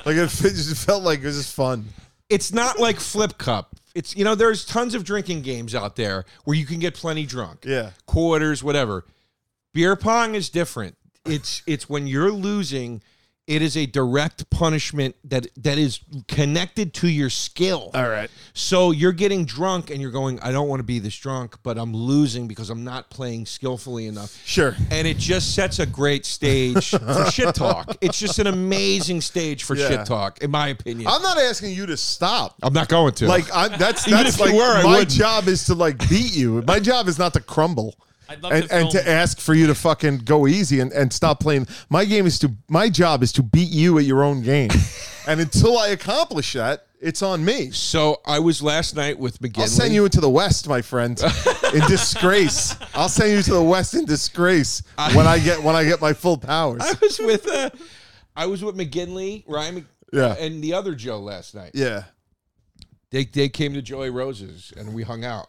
Like it, it just felt like it was just fun. it's not like flip cup. It's you know there's tons of drinking games out there where you can get plenty drunk. Yeah. Quarters, whatever. Beer pong is different. It's it's when you're losing, it is a direct punishment that that is connected to your skill. All right. So you're getting drunk and you're going, I don't want to be this drunk, but I'm losing because I'm not playing skillfully enough. Sure. And it just sets a great stage for shit talk. It's just an amazing stage for Yeah. shit talk, in my opinion. I'm not asking you to stop. I'm not going to. Like I, that's Even that's like were, my job is to like beat you. My job is not to crumble. I'd love and, to and to ask for you to fucking go easy and, and stop playing. My game is to my job is to beat you at your own game. and until I accomplish that, it's on me. So I was last night with McGinley. I'll send you into the West, my friend, in disgrace. I'll send you to the West in disgrace when I get when I get my full powers. I was with uh, I was with McGinley, Ryan, Mc- Yeah. and the other Joe last night. Yeah. They they came to Joey Roses and we hung out,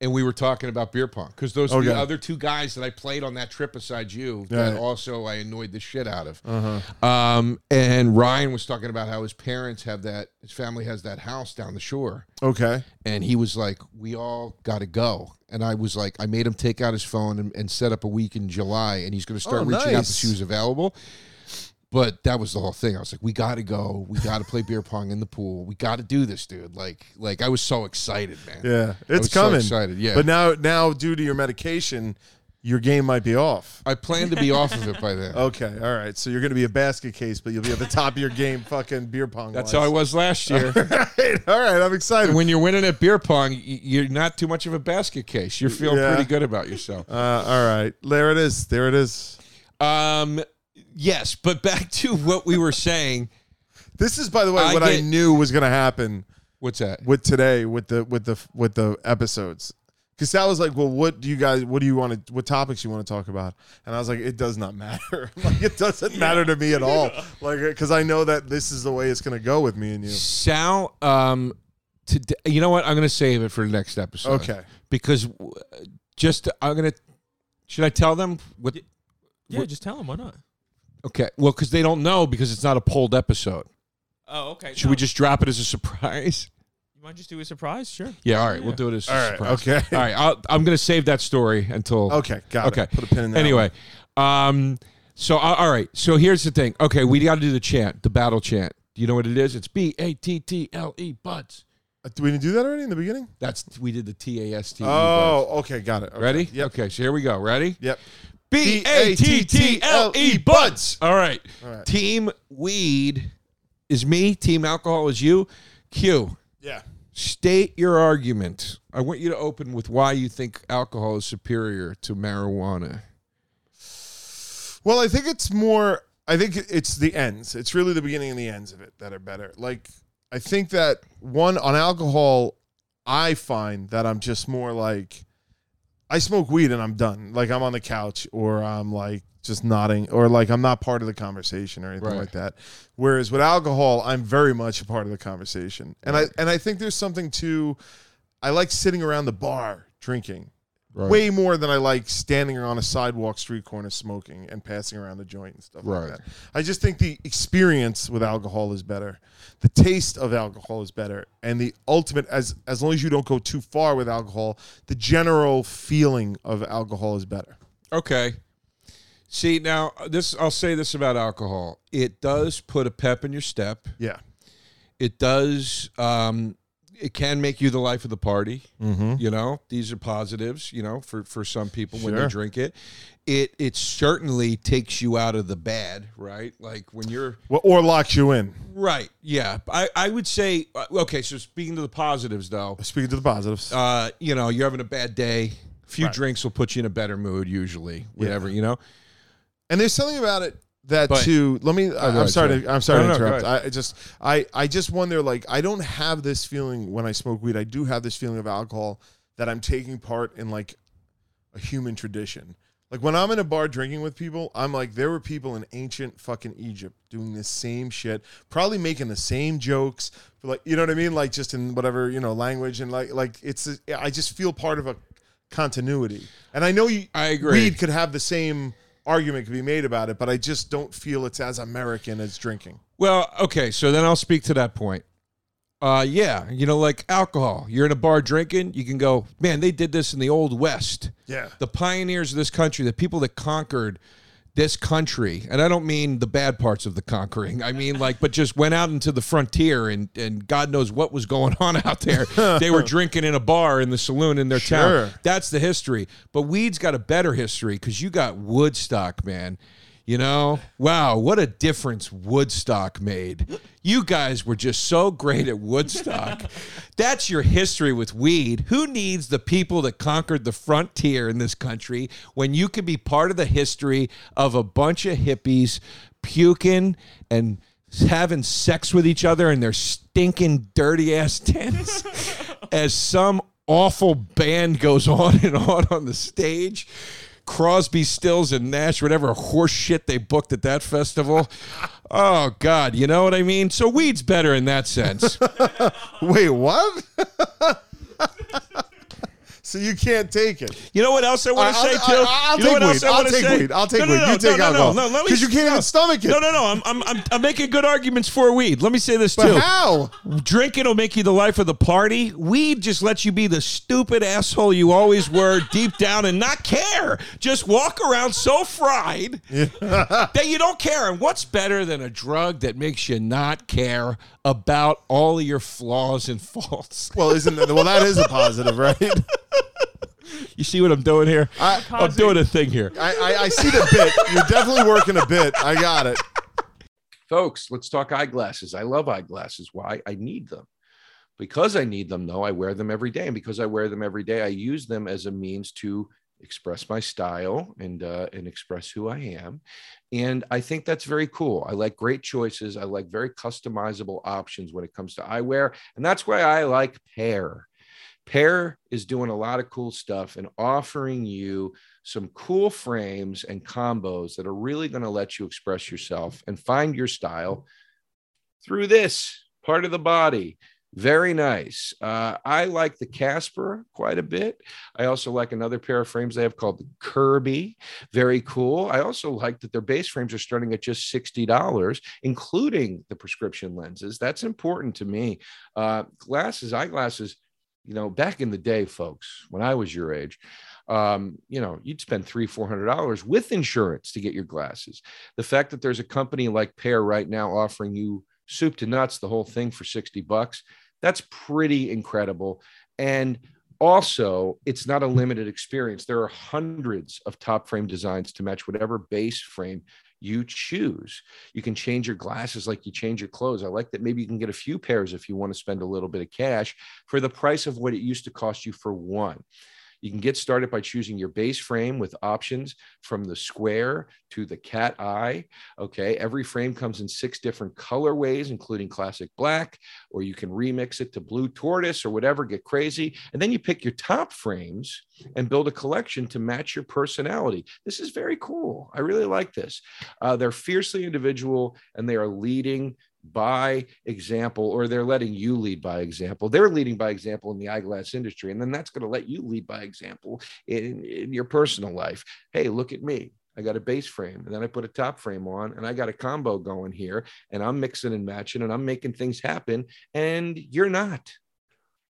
and we were talking about beer pong because those are the other two guys that I played on that trip besides you that Right. also I annoyed the shit out of. Uh-huh. Um, and Ryan was talking about how his parents have that, his family has that house down the shore. Okay. and he was like, "We all got to go." And I was like, I made him take out his phone and, and set up a week in July, and he's going to start Oh, reaching out to nice. see who's available. But that was the whole thing. I was like, "We got to go. We got to play beer pong in the pool. We got to do this, dude." Like, like I was so excited, man. Yeah. I It's was so coming. excited, yeah. But now now due to your medication, your game might be off. I plan to be off of it by then. Okay, all right. So you're going to be a basket case, but you'll be at the top of your game, fucking beer pong. That's how I was last year. right, all right, I'm excited. when you're winning at beer pong, you're not too much of a basket case. You're feeling Yeah. pretty good about yourself. Uh, all right, there it is. There it is. Um, yes, but back to what we were saying. This is, by the way, I what I get- knew was going to happen What's that? with today with the with the with the episodes. Because that was like, well, what do you guys, what do you want to, what topics you want to talk about? And I was like, it does not matter. like, it doesn't matter to me at all. Like, because I know that this is the way it's going to go with me and you. Sal, um, today, you know what? I'm going to save it for the next episode. Okay. Because uh, just I'm going to. Should I tell them what? Yeah, just tell him. Why not? Okay. Well, because they don't know because it's not a polled episode. Oh, okay. Should we just drop it as a surprise? You want to just do a surprise? Sure. Yeah. All right. We'll do it as a All right, surprise. okay. All right. I'll, I'm going to save that story until. Okay. Got Okay. it. Put a pin in that. Anyway, um, so uh, all right. So here's the thing. Okay, we got to do the chant, the battle chant. Do you know what it is? It's B A T T L E buds. one. Do we do that already in the beginning? That's we did the T A S T. Oh, okay. Got it. Okay. Ready? Yep. Okay, so here we go. Ready? Yep. B A T T L E buds. All right. All right. Team weed is me. Team alcohol is you. Q. Yeah. State your argument. I want you to open with why you think alcohol is superior to marijuana. Well, I think it's more. I think it's the ends. It's really the beginning and the ends of it that are better. Like I think that one on alcohol, I find that I'm just more like I smoke weed and I'm done. Like I'm on the couch or I'm like just nodding or like I'm not part of the conversation or anything Right. like that. Whereas with alcohol, I'm very much a part of the conversation. And I and I think there's something to I like sitting around the bar drinking Right. way more than I like standing on a sidewalk, street corner, smoking and passing around the joint and stuff Right. like that. I just think the experience with alcohol is better. The taste of alcohol is better, and the ultimate as as long as you don't go too far with alcohol, the general feeling of alcohol is better. Okay. See now, this I'll say this about alcohol. It does put a pep in your step. Yeah. It does. Um, it can make you the life of the party. Mm-hmm. You know, these are positives. You know, for for some people when they drink it, it it certainly takes you out of the bad. Right, like when you're Well, or locks you in. right. Yeah, I I would say uh, okay. So speaking to the positives, though, Speaking to the positives. uh, you know, you're having a bad day. A few Right. drinks will put you in a better mood. Usually, whatever you know. And there's something about it that But- too. Let me. Oh, I, I'm, ahead, sorry. To, I'm sorry No, to no, interrupt. I, I just. I. I just wonder. Like, I don't have this feeling when I smoke weed. I do have this feeling of alcohol that I'm taking part in like a human tradition. Like when I'm in a bar drinking with people, I'm like, there were people in ancient fucking Egypt doing this same shit, probably making the same jokes, for like you know what I mean, like just in whatever you know language and like like it's. A, I just feel part of a continuity, and I know you. I agree. Weed could have the same argument could be made about it, but I just don't feel it's as American as drinking. Well, okay, so then I'll speak to that point. Uh, yeah, you know, like alcohol. You're in a bar drinking, you can go, man, they did this in the old west. Yeah. The pioneers of this country, the people that conquered this country, and I don't mean the bad parts of the conquering. I mean like, but just went out into the frontier and and God knows what was going on out there. they were drinking in a bar in the saloon in their Sure. town. That's the history. But weed's got a better history because you got Woodstock, man. You know, wow, what a difference Woodstock made. You guys were just so great at Woodstock. That's your history with weed. Who needs the people that conquered the frontier in this country when you can be part of the history of a bunch of hippies puking and having sex with each other in their stinking dirty ass tents as some awful band goes on and on on the stage. Crosby, Stills, and Nash, whatever horse shit they booked at that festival. Oh God, you know what I mean? So weed's better in that sense. Wait, what? so you can't take it. You know what else I want to say too? I'll you know take weed. I I'll take say? weed. I'll take no, no, weed. No, You take no, no, alcohol. No, no, let me- 'Cause you can't even stomach it. No, no, no. I'm, I'm, I'm, I'm making good arguments for weed. Let me say this But too. how? Drinking will make you the life of the party. Weed just lets you be the stupid asshole you always were deep down and not care. Just walk around so fried that you don't care. And what's better than a drug that makes you not care about all of your flaws and faults? Well, isn't that, well that is a positive, right? You see what I'm doing here? I, I'm doing a thing here. I, I, I see the bit. You're definitely working a bit. I got it. Folks, let's talk eyeglasses. I love eyeglasses. Why? I need them. Because I need them, though, I wear them every day. And because I wear them every day, I use them as a means to express my style and uh, and express who I am. And I think that's very cool. I like great choices. I like very customizable options when it comes to eyewear, and that's why I like Pair. Pair is doing a lot of cool stuff and offering you some cool frames and combos that are really going to let you express yourself and find your style through this part of the body. Very nice. Uh, I like the Casper quite a bit. I also like another pair of frames they have called the Kirby. Very cool. I also like that their base frames are starting at just $60, including the prescription lenses. That's important to me. Uh, glasses, eyeglasses, you know, back in the day, folks, when I was your age, um, you know, you'd spend three, four hundred dollars with insurance to get your glasses. The fact that there's a company like Pair right now offering you soup to nuts, the whole thing for 60 bucks, that's pretty incredible. And also, it's not a limited experience. There are hundreds of top frame designs to match whatever base frame you choose. You can change your glasses like you change your clothes. I like that maybe you can get a few pairs if you want to spend a little bit of cash for the price of what it used to cost you for one. You can get started by choosing your base frame with options from the square to the cat eye. Okay. Every frame comes in six different colorways, including classic black, or you can remix it to blue tortoise or whatever, get crazy. And then you pick your top frames and build a collection to match your personality. This is very cool. I really like this. Uh, they're fiercely individual and they are leading by example or they're letting you lead by example they're leading by example in the eyeglass industry and then that's going to let you lead by example in, in your personal life hey look at me I got a base frame and then I put a top frame on and I got a combo going here and I'm mixing and matching and I'm making things happen and you're not.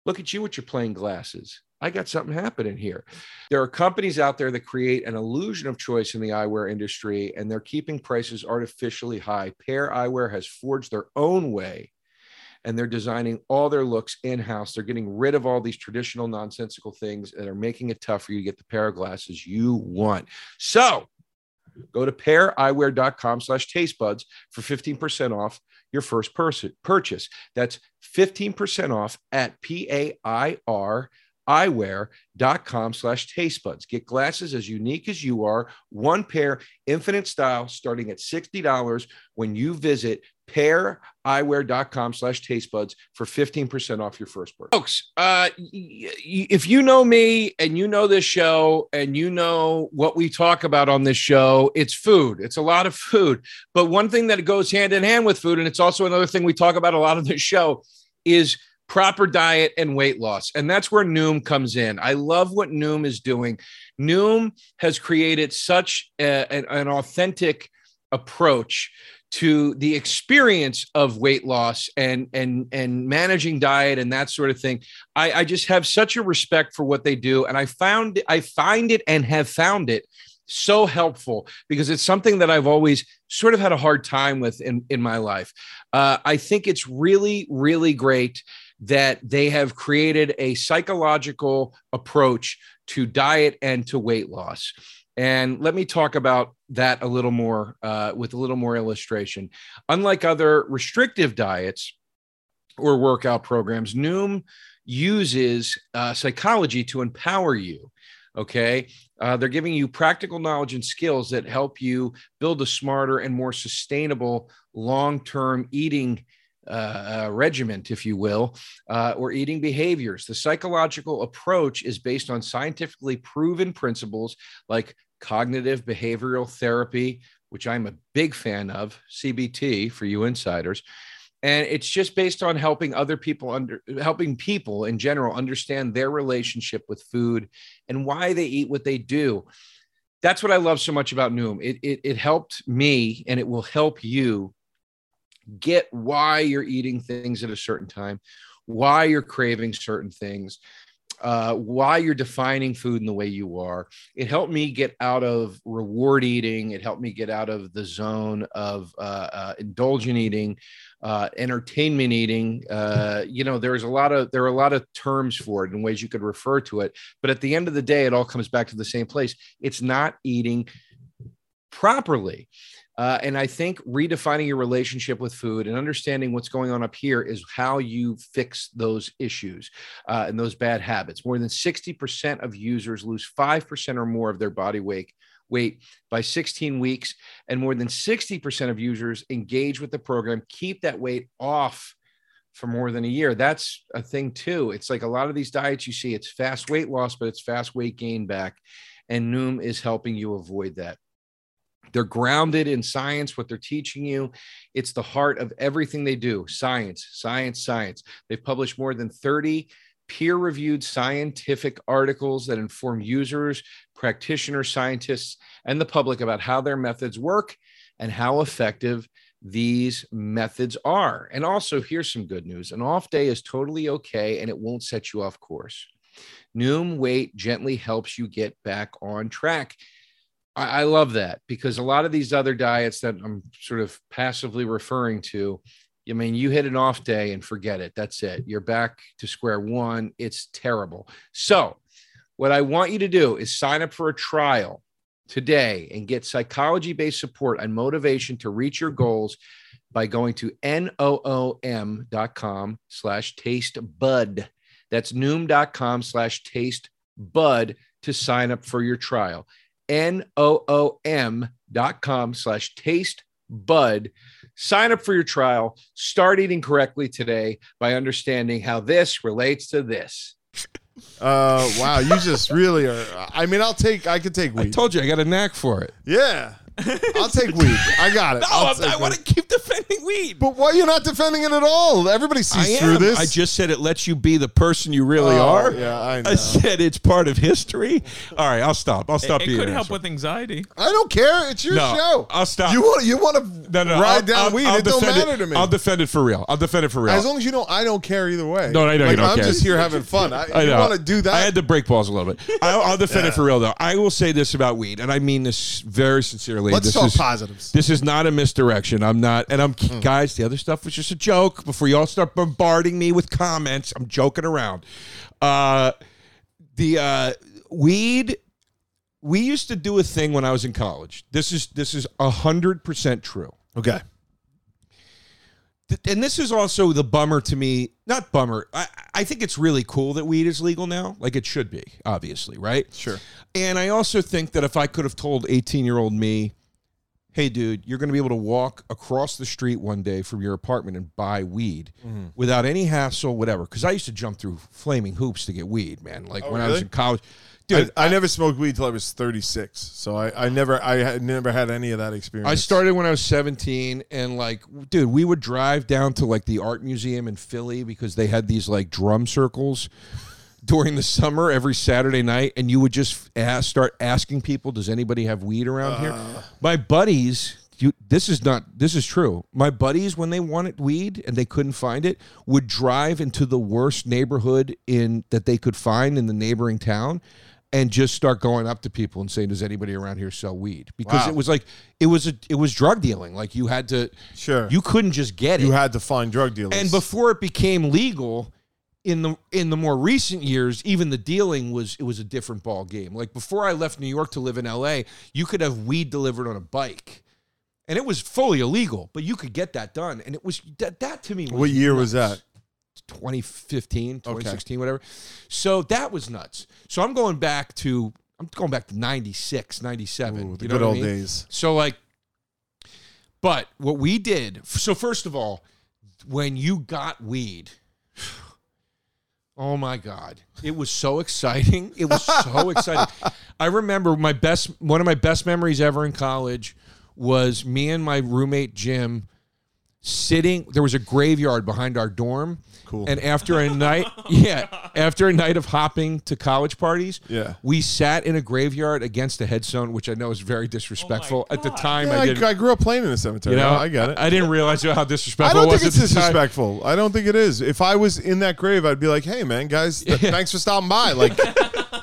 Look at you with your plain glasses. I got something happening here. There are companies out there that create an illusion of choice in the eyewear industry, and they're keeping prices artificially high. Pair Eyewear has forged their own way, and they're designing all their looks in house. They're getting rid of all these traditional nonsensical things that are making it tough for you to get the pair of glasses you want. So, go to paireyewear.com slash tastebuds for 15% off your first person purchase. That's 15% off at P-A-I-R eyewear.com slash taste buds. Get glasses as unique as you are, one pair, infinite style, starting at $60 when you visit paireyewear.com slash taste buds for 15% off your first purchase. Folks, uh, if you know me and you know this show and you know what we talk about on this show, it's food. It's a lot of food. But one thing that goes hand in hand with food, and it's also another thing we talk about a lot on this show, is – proper diet and weight loss. And that's where Noom comes in. I love what Noom is doing. Noom has created such a, an, an authentic approach to the experience of weight loss and and and managing diet and that sort of thing I, I just have such a respect for what they do and i found i find it and have found it so helpful because it's something that I've always sort of had a hard time with in, in my life. Uh, I think it's really, really great that they have created a psychological approach to diet and to weight loss. And let me talk about that a little more uh, with a little more illustration. Unlike other restrictive diets or workout programs, Noom uses uh, psychology to empower you. Okay. Uh, they're giving you practical knowledge and skills that help you build a smarter and more sustainable long term eating uh, regiment, if you will, uh, or eating behaviors. The psychological approach is based on scientifically proven principles like cognitive behavioral therapy, which I'm a big fan of, CBT for you insiders. And it's just based on helping other people under helping people in general understand their relationship with food and why they eat what they do. That's what I love so much about Noom. It, it, it helped me and it will help you get why you're eating things at a certain time, why you're craving certain things, uh, why you're defining food in the way you are. It helped me get out of reward eating. It helped me get out of the zone of uh, uh, indulgent eating, uh, entertainment eating. Uh, you know, there's a lot of there are a lot of terms for it and ways you could refer to it. But at the end of the day, it all comes back to the same place. It's not eating properly. Uh, and I think redefining your relationship with food and understanding what's going on up here is how you fix those issues uh, and those bad habits. More than 60% of users lose 5% or more of their body weight weight by 16 weeks and more than 60% of users engage with the program keep that weight off for more than a year. That's a thing too. It's like a lot of these diets you see it's fast weight loss but it's fast weight gain back and noom is helping you avoid that they're grounded in science, what they're teaching you. It's the heart of everything they do science, science, science. They've published more than 30 peer reviewed scientific articles that inform users, practitioners, scientists, and the public about how their methods work and how effective these methods are. And also, here's some good news an off day is totally okay and it won't set you off course. Noom Weight gently helps you get back on track. I, I love that because a lot of these other diets that I'm sort of passively referring to, I mean, you hit an off day and forget it. That's it. You're back to square one. It's terrible. So, what I want you to do is sign up for a trial today and get psychology based support and motivation to reach your goals by going to noom.com slash taste bud. That's noom.com slash taste bud to sign up for your trial. N-O-O-M dot com slash taste bud. Sign up for your trial. Start eating correctly today by understanding how this relates to this. Uh, wow, you just really are. I mean, I'll take. I could take I told you I got a knack for it. yeah, I'll take weed. I got it. No, I'll I'm- take I want to keep defending weed. But why are you not defending it at all? Everybody I sees am. through this. I just said it lets you be the person you really Oh, are. yeah, I know. I said it's part of history. All right, I'll stop. I'll stop it being could an help asshole. with anxiety. I don't care. It's your No, show. I'll stop. You want you want to No, no, ride I'll- down I'll- weed? I'll it don't defend matter it. to me. I'll defend it for real. I'll defend it for real. as long as you know, I don't care either way. No, I know you like, don't I'm care. just here having fun. I, I you know. want to do that? I had to break balls a little bit. I'll, I'll defend it for real, though. I will say this about weed, and I mean this very sincerely. Let's this talk is, positives. This is not a misdirection. I'm not, and I'm Hmm. guys. The other stuff was just a joke. Before y'all start bombarding me with comments, I'm joking around. Uh, the uh, weed. We used to do a thing when I was in college. This is this is hundred percent true. Okay. And this is also the bummer to me not bummer I, I think it's really cool that weed is legal now like it should be obviously right Sure. and i also think that if i could have told 18 year old me hey dude you're going to be able to walk across the street one day from your apartment and buy weed Mm-hmm. without any hassle whatever because i used to jump through flaming hoops to get weed man like Oh, when i was in college dude I, I never smoked weed till I was 36, so I, I never I had never had any of that experience. I started when I was 17 and like dude, we would drive down to like the art museum in Philly because they had these like drum circles during the summer every Saturday night and you would just ask, start asking people, does anybody have weed around here? Uh. My buddies you, this is not this is true. My buddies when they wanted weed and they couldn't find it would drive into the worst neighborhood in that they could find in the neighboring town and just start going up to people and saying does anybody around here sell weed because Wow. it was like it was a it was drug dealing like you had to Sure. you couldn't just get it you had to find drug dealers. and before it became legal in the in the more recent years even the dealing was it was a different ball game like before i left new york to live in la you could have weed delivered on a bike and it was fully illegal but you could get that done and it was that that to me was what year was that? 2015 2016 whatever so that was nuts so i'm going back to i'm going back to 96 97 Ooh, the you know good what I old mean? days. So like, but what we did. So first of all, when you got weed, oh my god, it was so exciting. It was so exciting. I remember my best one of my best memories ever in college was me and my roommate Jim sitting there was a graveyard behind our dorm Cool. and after a night yeah after a night of hopping to college parties Yeah. we sat in a graveyard against a headstone which i know is very disrespectful oh at the time Yeah, i I, didn't I grew up playing in a cemetery. you know I got it. i, didn't realize how disrespectful I disrespectful don't it was think it's at the time. disrespectful. I don't think it is. If I was in that grave, I'd be like, "Hey, man, guys, th- thanks for stopping by." Like,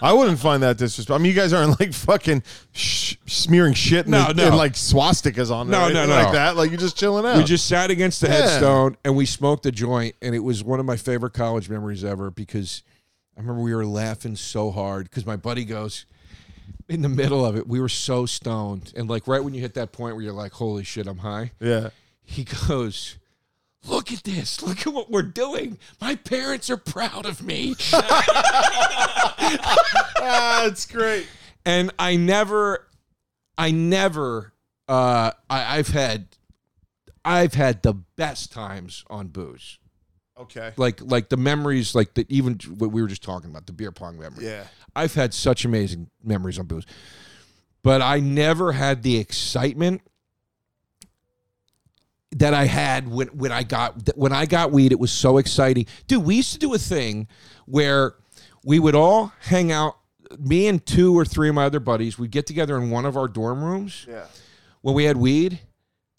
I wouldn't find that disrespectful. I mean, you guys aren't like fucking sh- smearing shit and, No, no. and like swastikas on there, No, no, no. like that. Like you're just chilling out. We just sat against the Yeah. headstone and we smoked a joint, and it was one of my favorite college memories ever because I remember we were laughing so hard because my buddy goes, in the middle of it, we were so stoned, and like right when you hit that point where you're like, "Holy shit, I'm high," Yeah. he goes. Look at this. Look at what we're doing. My parents are proud of me. That's great. and I never, I never, uh, I, I've had, I've had the best times on booze. Okay. Like, like the memories, like the even what we were just talking about, the beer pong memory. Yeah. I've had such amazing memories on booze, but I never had the excitement that I had when when I got when I got weed. It was so exciting, dude. We used to do a thing where we would all hang out. Me and two or three of my other buddies, we'd get together in one of our dorm rooms Yeah. when we had weed.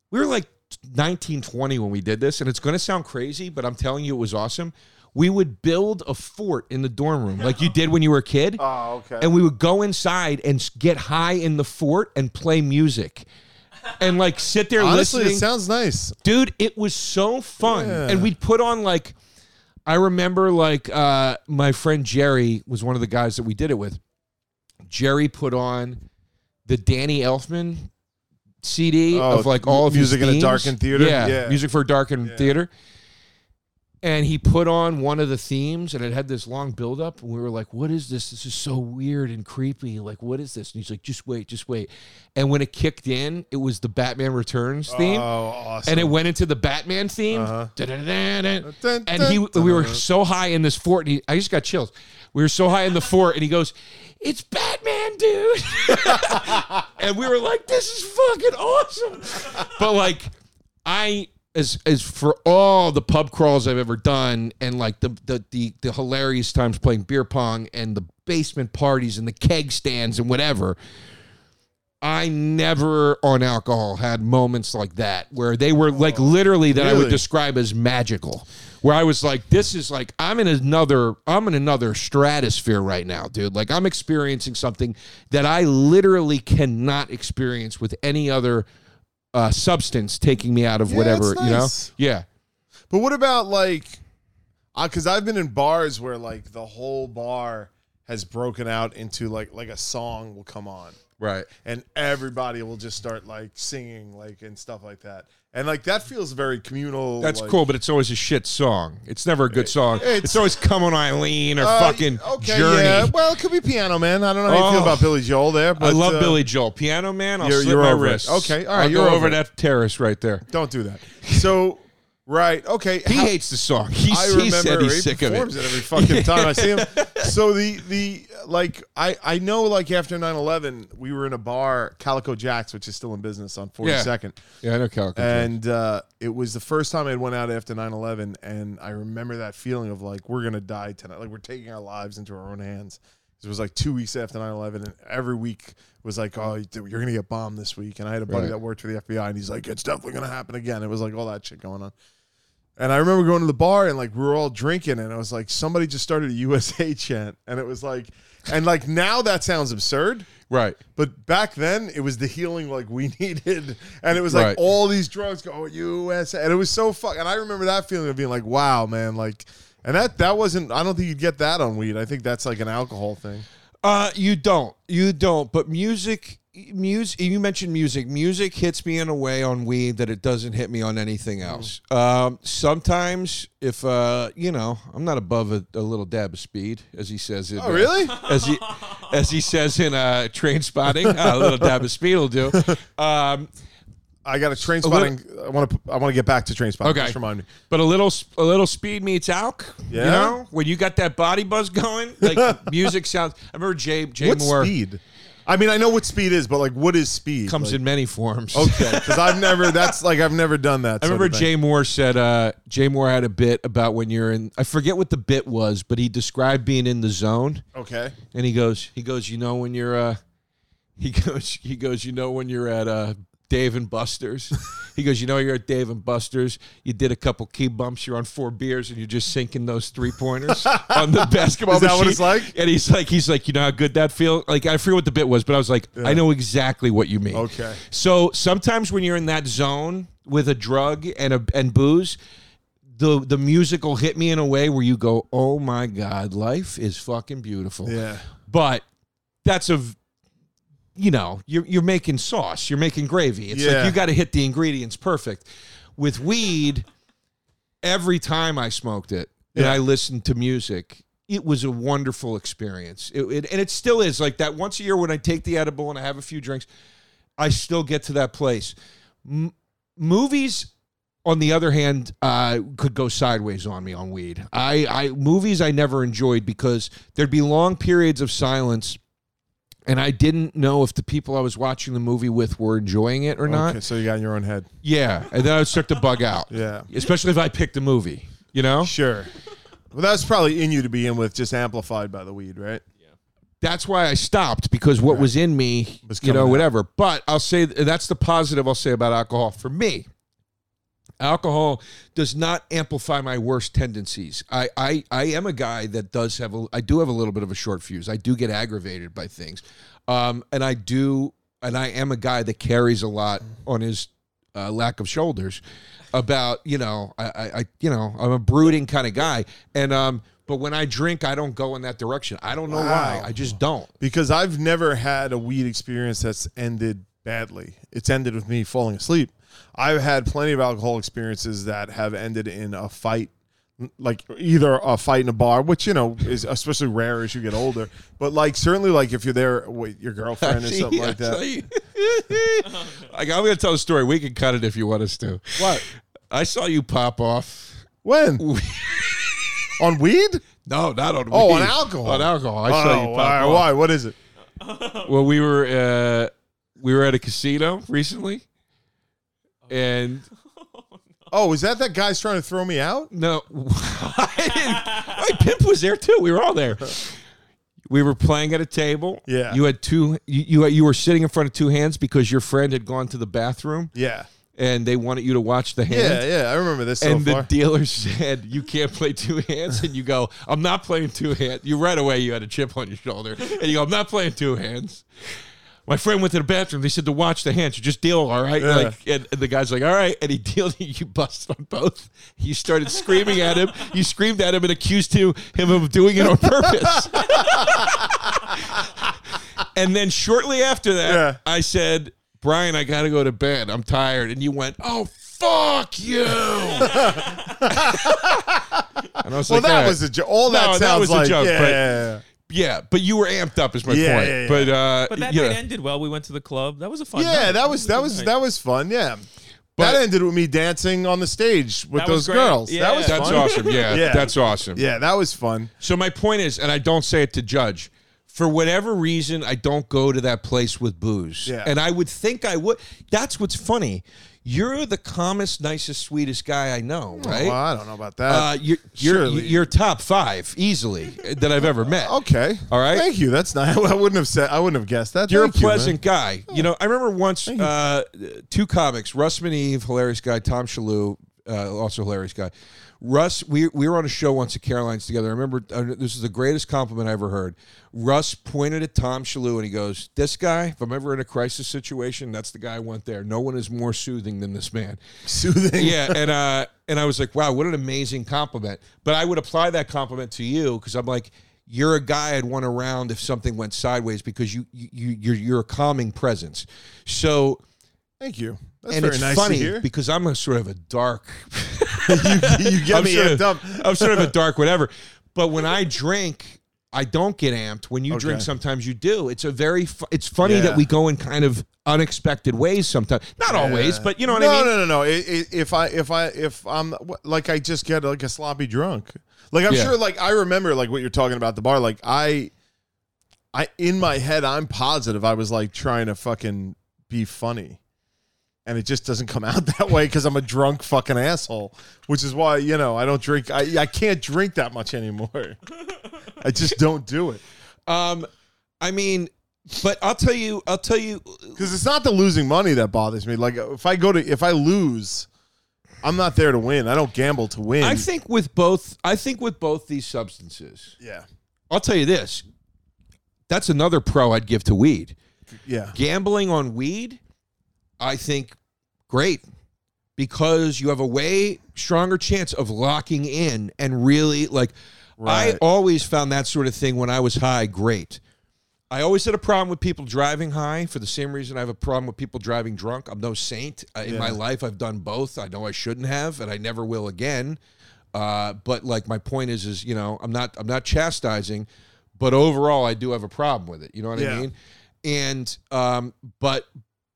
We were like 19, 20 when we did this, and it's going to sound crazy, but I'm telling you, it was awesome. We would build a fort in the dorm room like you did when you were a kid Oh, okay. and we would go inside and get high in the fort and play music and like sit there Honestly, listening it sounds nice. dude it was so fun Yeah. and we'd put on like i remember like uh my friend jerry was one of the guys that we did it with jerry put on the danny elfman cd Oh, of like all of his Music in a themes. Darkened Theater? yeah, Yeah. music for a darkened theater and he put on one of the themes and it had this long build up and we were like what is this this is so weird and creepy like what is this and he's like just wait just wait and when it kicked in it was the batman returns theme Oh, awesome. and it went into the Batman theme. Uh-huh. And he, we were so high in this fort. And he, I just got chills. We were so high in the fort, and he goes, "It's Batman, dude!" and we were like, "This is fucking awesome!" But like, I as as for all the pub crawls I've ever done, and like the the the, the hilarious times playing beer pong and the basement parties and the keg stands and whatever. I never on alcohol had moments like that where they were like oh, literally that I would describe as magical. Where I was like, this is like I'm in another I'm in another stratosphere right now, dude. Like I'm experiencing something that I literally cannot experience with any other uh, substance taking me out of Yeah, whatever, it's you know? Yeah. But what about like, because I've been in bars where like the whole bar has broken out into like like a song will come on Right. and everybody will just start like singing like and stuff like that and like that feels very communal. That's like- cool, but it's always a shit song. It's never a good song. It's, It's- always Come on Eileen or Uh, fucking okay, Journey. Yeah. Well, it could be Piano Man. I don't know how you feel Oh. about Billy Joel there, but I love uh, Billy Joel. Piano Man, I'll you're- slip you're my over it. Okay, all right, I'll you're over over that terrace right there. Don't do that. So, right, okay. He how- hates the song. He, I he remember said he's he sick of performs it. it every fucking time I see him. So the the like I I know like after 9/11 we were in a bar Calico Jacks which is still in business on 42nd Yeah, I know Calico. and uh, it was the first time I went out after 9/11 and I remember that feeling of like we're going to die tonight like we're taking our lives into our own hands. It was like 2 weeks after 9/11 and every week was like oh you're going to get bombed this week and I had a buddy Right. that worked for the FBI and he's like it's definitely going to happen again. It was like all that shit going on. And I remember going to the bar and like we were all drinking and I was like somebody just started a USA chant. And it was like and like now that sounds absurd. Right. but back then it was the healing like we needed. And it was like Right. all these drugs go oh, USA and it was so fuck and I remember that feeling of being like wow man like and that that wasn't I don't think you'd get that on weed. I think that's like an alcohol thing Uh, you don't. You don't. But music, music. You mentioned music. Music hits me in a way on weed that it doesn't hit me on anything else. Um, sometimes, if uh, you know, I'm not above a, a little dab of speed, as he says. In, oh really uh, as he as he says in uh, Trainspotting, uh, a little dab of speed will do. Um, I got a train little- spotting I want to I want to get back to trainspotting Okay. just remind me But a little a little speed meets alk. You Yeah? know, when you got that body buzz going, like music sounds. I remember Jay Jay what Mohr speed I mean I know what speed is but like what is speed comes Like- in many forms. okay because I've never that's like I've never done that I remember. Jay Mohr said uh, Jay Mohr had a bit about when you're in. I forget what the bit was, but he described being in the zone, okay and he goes, he goes, you know when you're, uh, he goes, he goes, you know when you're at uh, Dave and Buster's. he goes, you know you're at Dave and Buster's. You did a couple key bumps. You're on four beers, and you're just sinking those three pointers on the basketball Is that what it's like? And he's like, he's like, you know how good that feel? Like I forget what the bit was, but I was like, I know exactly what you mean. Okay. So sometimes when you're in that zone with a drug and a and booze, the the music will hit me in a way where you go, "Oh my god, life is fucking beautiful." yeah But that's a you know, you're you're making sauce, you're making gravy. It's Yeah. like you got to hit the ingredients perfect. With weed, every time I smoked it and Yeah. I listened to music, it was a wonderful experience. It, it, and it still is like that. Once a year, when I take the edible and I have a few drinks, I still get to that place. M- movies, on the other hand, uh, could go sideways on me on weed. I, I movies I never enjoyed because there'd be long periods of silence. And I didn't know if the people I was watching the movie with were enjoying it or not. Okay, so you got in your own head. Yeah, and then I would start to bug out. Yeah. especially if I picked a movie. You know, Sure. Well, that's probably in you to begin with, just amplified by the weed, right? Yeah. That's why I stopped because what was in me, Was you know, coming out. whatever. But I'll say that's the positive I'll say about alcohol for me. Alcohol does not amplify my worst tendencies. I, I, I am a guy that does have a, I do have a little bit of a short fuse. I do get aggravated by things, um, and I do, and I am a guy that carries a lot on his uh, lack of shoulders. About you know, I, I, I you know, I'm a brooding kind of guy, and um, but when I drink, I don't go in that direction. I don't know why. I just don't. Because I've never had a weed experience that's ended badly. It's ended with me falling asleep. I've had plenty of alcohol experiences that have ended in a fight, like either a fight in a bar, which you know is especially rare as you get older. But like certainly, like if you're there with your girlfriend or something like that. like, I'm going to tell a story. We can cut it if you want us to. What? I saw you pop off. When? on weed? No, not on. Oh, weed. on alcohol. On alcohol. I saw you oh, pop why, off. why? What is it? Well, we were uh, we were at a casino recently, and Oh, oh is that that guy's trying to throw me out? no, I didn't- my pimp was there too. We were all there. We were playing at a table. Yeah. You had two. You you, you were sitting in front of two hands because your friend had gone to the bathroom Yeah. and they wanted you to watch the hand. Yeah, yeah. I remember this so and the far. dealer said you can't play two hands and you go i'm not playing two hands you right away you had a chip on your shoulder and you go i'm not playing two hands my friend went to the bathroom. They said to watch the hands. You just deal all right? Yeah. like and, and the guy's like all right. And he dealed you busted on both. You started screaming at him. You screamed at him and accused him, of doing it on purpose. And then shortly after that Yeah. i said brian i gotta go to bed. I'm tired. And you went oh fuck you. And I was well, like, that was a joke. All that No, sounds that was a like joke, yeah, but- yeah, yeah. Yeah, but you were amped up, is my Yeah, point. yeah, yeah. But uh, But that you night ended well. We went to the club. That was a fun. Yeah, night. that was a that was that was fun. Yeah, But- that ended with me dancing on the stage with those great. girls. Yeah. That was that's fun. awesome. Yeah, Yeah. that's awesome. Yeah, that was fun. So my point is, and I don't say it to judge. For whatever reason, I don't go to that place with booze. Yeah. And I would think I would. That's what's funny. You're the calmest, nicest, sweetest guy I know, right? Well, I don't know about that. Uh, you're, you're, you're top five easily that I've ever met. okay, All right. Thank you. That's nice. I wouldn't have said. I wouldn't have guessed that. You're Thank a you, pleasant guy. You know, I remember once uh, two comics, Russ Eve, hilarious guy, Tom Shillue, uh, also hilarious guy. Russ, we, we were on a show once at Caroline's together. I remember uh, this is the greatest compliment I ever heard. Russ pointed at Tom Shillue and he goes, "This guy, if I'm ever in a crisis situation, that's the guy I want there. No one is more soothing than this man." Soothing. yeah, and uh, and I was like, wow, what an amazing compliment. But I would apply that compliment to you because I'm like, you're a guy I'd want around if something went sideways because you you you're you're a calming presence. So Thank you. That's and very it's nice funny because I'm a sort of a dark. you, you get I'm me sort of. I'm sort of a dark whatever. But when I drink, I don't get amped. When you drink, sometimes you do. It's a very. Fu- it's funny Yeah. that we go in kind of unexpected ways sometimes. Not always, but you know what no, I mean. No, no, no, I- If I, if I, if I'm like, I just get like a sloppy drunk. Like I'm Yeah. sure, like I remember, like what you're talking about the bar. Like I, I in my head, I'm positive I was like trying to fucking be funny, and it just doesn't come out that way because I'm a drunk fucking asshole. Which is why you know I don't drink. I I can't drink that much anymore. I just don't do it Um, I mean, but I'll tell you, I'll tell you, because it's not the losing money that bothers me. Like if I go to if I lose. I'm not there to win. I don't gamble to win. I think with both, I think with both these substances, yeah. I'll tell you this. That's another pro I'd give to weed. Yeah. Gambling on weed, I think great because you have a way stronger chance of locking in and really like I always found that sort of thing when I was high great. I always had a problem with people driving high for the same reason I have a problem with people driving drunk. I'm no saint. Uh, in my life, I've done both. I know I shouldn't have, and I never will again. Uh, but like my point is, is you know, I'm not I'm not chastising, but overall, I do have a problem with it. You know what I mean? And um, but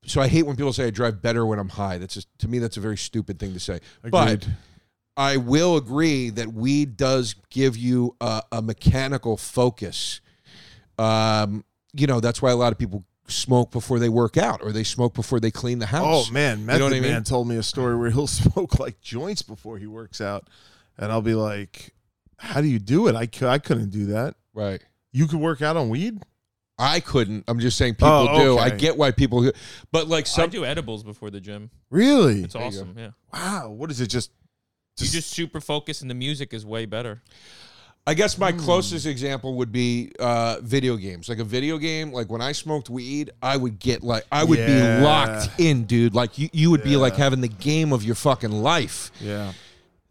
so I hate when people say I drive better when I'm high. That's just to me that's a very stupid thing to say. But I will agree that weed does give you a, a mechanical focus. Um, you know, that's why a lot of people smoke before they work out or they smoke before they clean the house. Oh man, You Method know what I mean? Man told me a story where he'll smoke like joints before he works out, and I'll be like, "How do you do it? I, I couldn't do that. Right. You could work out on weed? I couldn't. I'm just saying people Oh, do. I okay. get why people do. But like I some do edibles before the gym. Really? It's awesome. Yeah. Wow. What is it? Just, You just super focus, and the music is way better. I guess Hmm. my closest example would be uh, video games. Like a video game, like when I smoked weed, I would get like I would Yeah. be locked in, dude. Like you, you would be like having the game of your fucking life. yeah.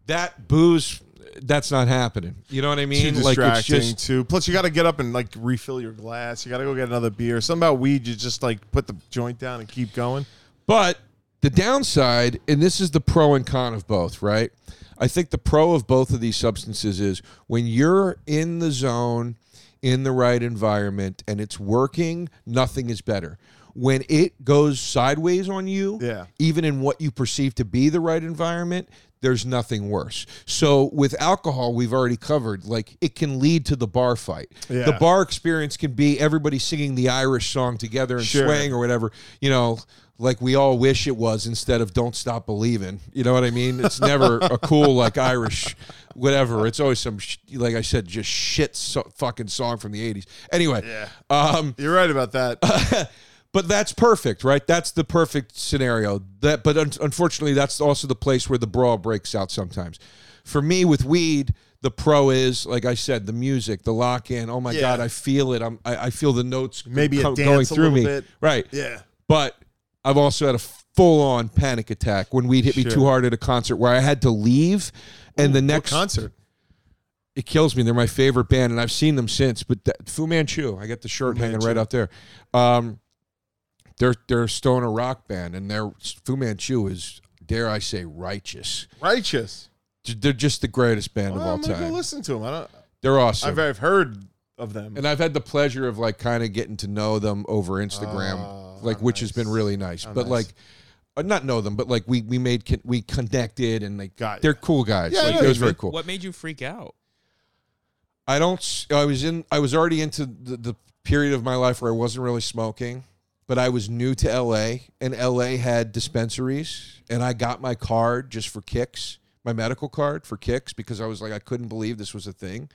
That booze, that's not happening. You know what I mean? Too like it's distracting just too. Plus, you got to get up and like refill your glass. You got to go get another beer. Something about weed, you just like put the joint down and keep going. But the downside, and this is the pro and con of both, right? I think the pro of both of these substances is when you're in the zone, in the right environment, and it's working, nothing is better. When it goes sideways on you, Yeah. even in what you perceive to be the right environment, there's nothing worse. So with alcohol, we've already covered, like it can lead to the bar fight. Yeah. The bar experience can be everybody singing the Irish song together and Sure. swaying or whatever, you know, like we all wish it was instead of Don't Stop Believing. You know what I mean? It's never a cool, like Irish, whatever. It's always some, sh- like I said, just shit so- fucking song from the 80s. Anyway, Yeah. um, You're right about that. but that's perfect, right? That's the perfect scenario. That, but un- unfortunately, that's also the place where the brawl breaks out sometimes. For me, with weed, the pro is like I said, the music, the lock in. Oh my Yeah. god, I feel it. I'm, I, I feel the notes Maybe co- going through me. bit. Right. yeah. But I've also had a full on panic attack when weed hit me too hard at a concert where I had to leave, and the What next concert? it kills me. They're my favorite band, and I've seen them since. But that, Fu Manchu, I got the shirt Fu hanging Manchu. right out there. Um, they're they're a stoner rock band, and their Fu Manchu is dare I say righteous. Righteous. They're just the greatest band Well, of all I'm gonna go time. listen to them. I don't. They're awesome, I've, I've heard of them. and I've had the pleasure of like kind of getting to know them over Instagram, Oh, like how which has been really nice. How but nice. like. Uh, not know them, but like we we made con- we connected and like Got they're cool guys. Yeah, like know it was very cool. What made you freak out? I don't. I was in. I was already into the, the period of my life where I wasn't really smoking, but I was new to LA, and LA had dispensaries, and I got my card just for kicks, my medical card for kicks, because I was like, I couldn't believe this was a thing.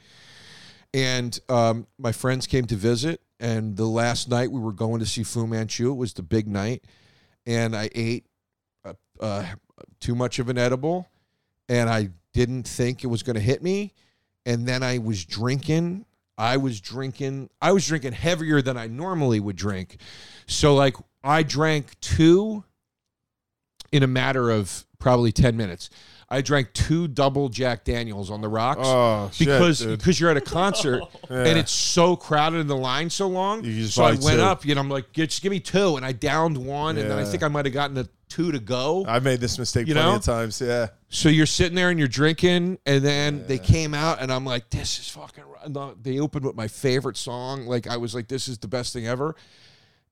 And um, my friends came to visit, and the last night we were going to see Fu Manchu. It was the big night, and I ate uh, uh, too much of an edible, and I didn't think it was going to hit me and then I was drinking. I was drinking. I was drinking heavier than I normally would drink. So like I drank two in a matter of probably 10 minutes. I drank two double Jack Daniels on the rocks oh, because dude. because you're at a concert Yeah. and it's so crowded and the line so long. So I went two. up, you know, I'm like, just give me two, and I downed one, and then I think I might have gotten a two to go. I've made this mistake You plenty know? of times. Yeah. So you're sitting there and you're drinking, and then they came out, and I'm like, "This is fucking." They opened with my favorite song. Like I was like, "This is the best thing ever,"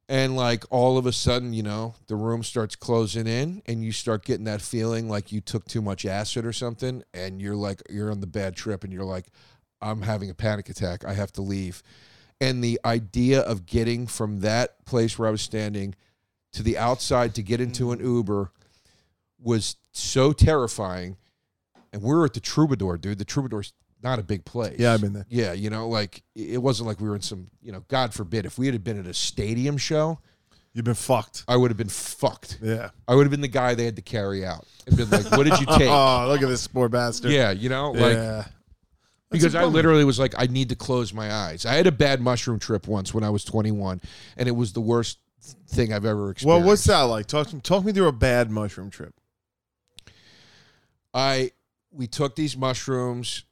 and like all of a sudden, you know, the room starts closing in, and you start getting that feeling like you took too much acid or something, and you're like, you're on the bad trip, and you're like, "I'm having a panic attack. I have to leave." And the idea of getting from that place where I was standing to the outside to get into an Uber was so terrifying. And we were at the Troubadour, dude. The Troubadour's not a big place. Yeah, I've been there. Yeah, you know, like it wasn't like we were in some, you know, God forbid, if we had been at a stadium show, You've been fucked. I would have been fucked. Yeah. I would have been the guy they had to carry out and been like, "What did you take?" Oh, look at this poor bastard. yeah, you know, like yeah. because I literally was like, I need to close my eyes. I had a bad mushroom trip once when I was 21, and it was the worst thing I've ever experienced. Well, what's that like? Talk talk me through a bad mushroom trip. I we took these mushrooms.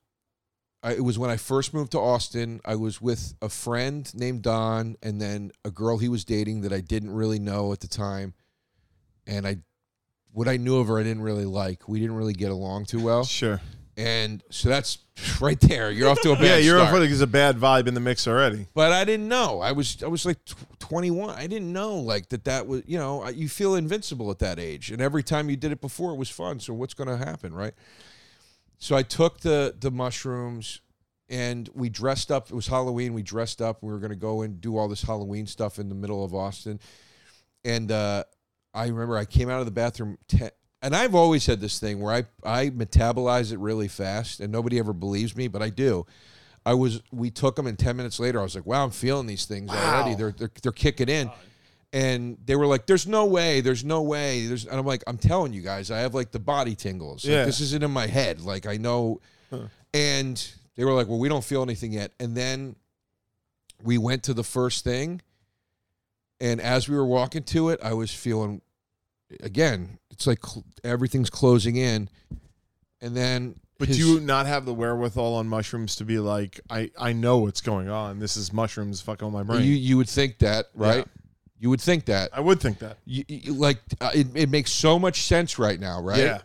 I, it was when I first moved to Austin. I was with a friend named Don, and then a girl he was dating that I didn't really know at the time, and I, what I knew of her, I didn't really like. We didn't really get along too well, Sure. and so that's right there. You're off to a bad Yeah, you're start. off. There's a bad vibe in the mix already. But I didn't know. I was I was like 21. I didn't know like that that was, you know, you feel invincible at that age. And every time you did it before it was fun. So what's going to happen, right? So I took the the mushrooms and we dressed up. It was Halloween. We dressed up. We were going to go and do all this Halloween stuff in the middle of Austin. And uh I remember I came out of the bathroom te- and I've always had this thing where I I metabolize it really fast and nobody ever believes me, but I do. I was we took them and 10 minutes later I was like, "Wow, I'm feeling these things already. They're, they're they're kicking in." And they were like, "There's no way. There's no way." There's and I'm like, "I'm telling you guys, I have like the body tingles. Like, Yeah. this isn't in my head. Like I know." And they were like, "Well, we don't feel anything yet." And then we went to the first thing and as we were walking to it, I was feeling again, it's like cl- everything's closing in. And then But do you not have the wherewithal on mushrooms to be like, I, I know what's going on. This is mushrooms fucking my brain. you you would think that, right? You would think that. I would think that. You, you- like uh, it, it makes so much sense right now, right? Yeah.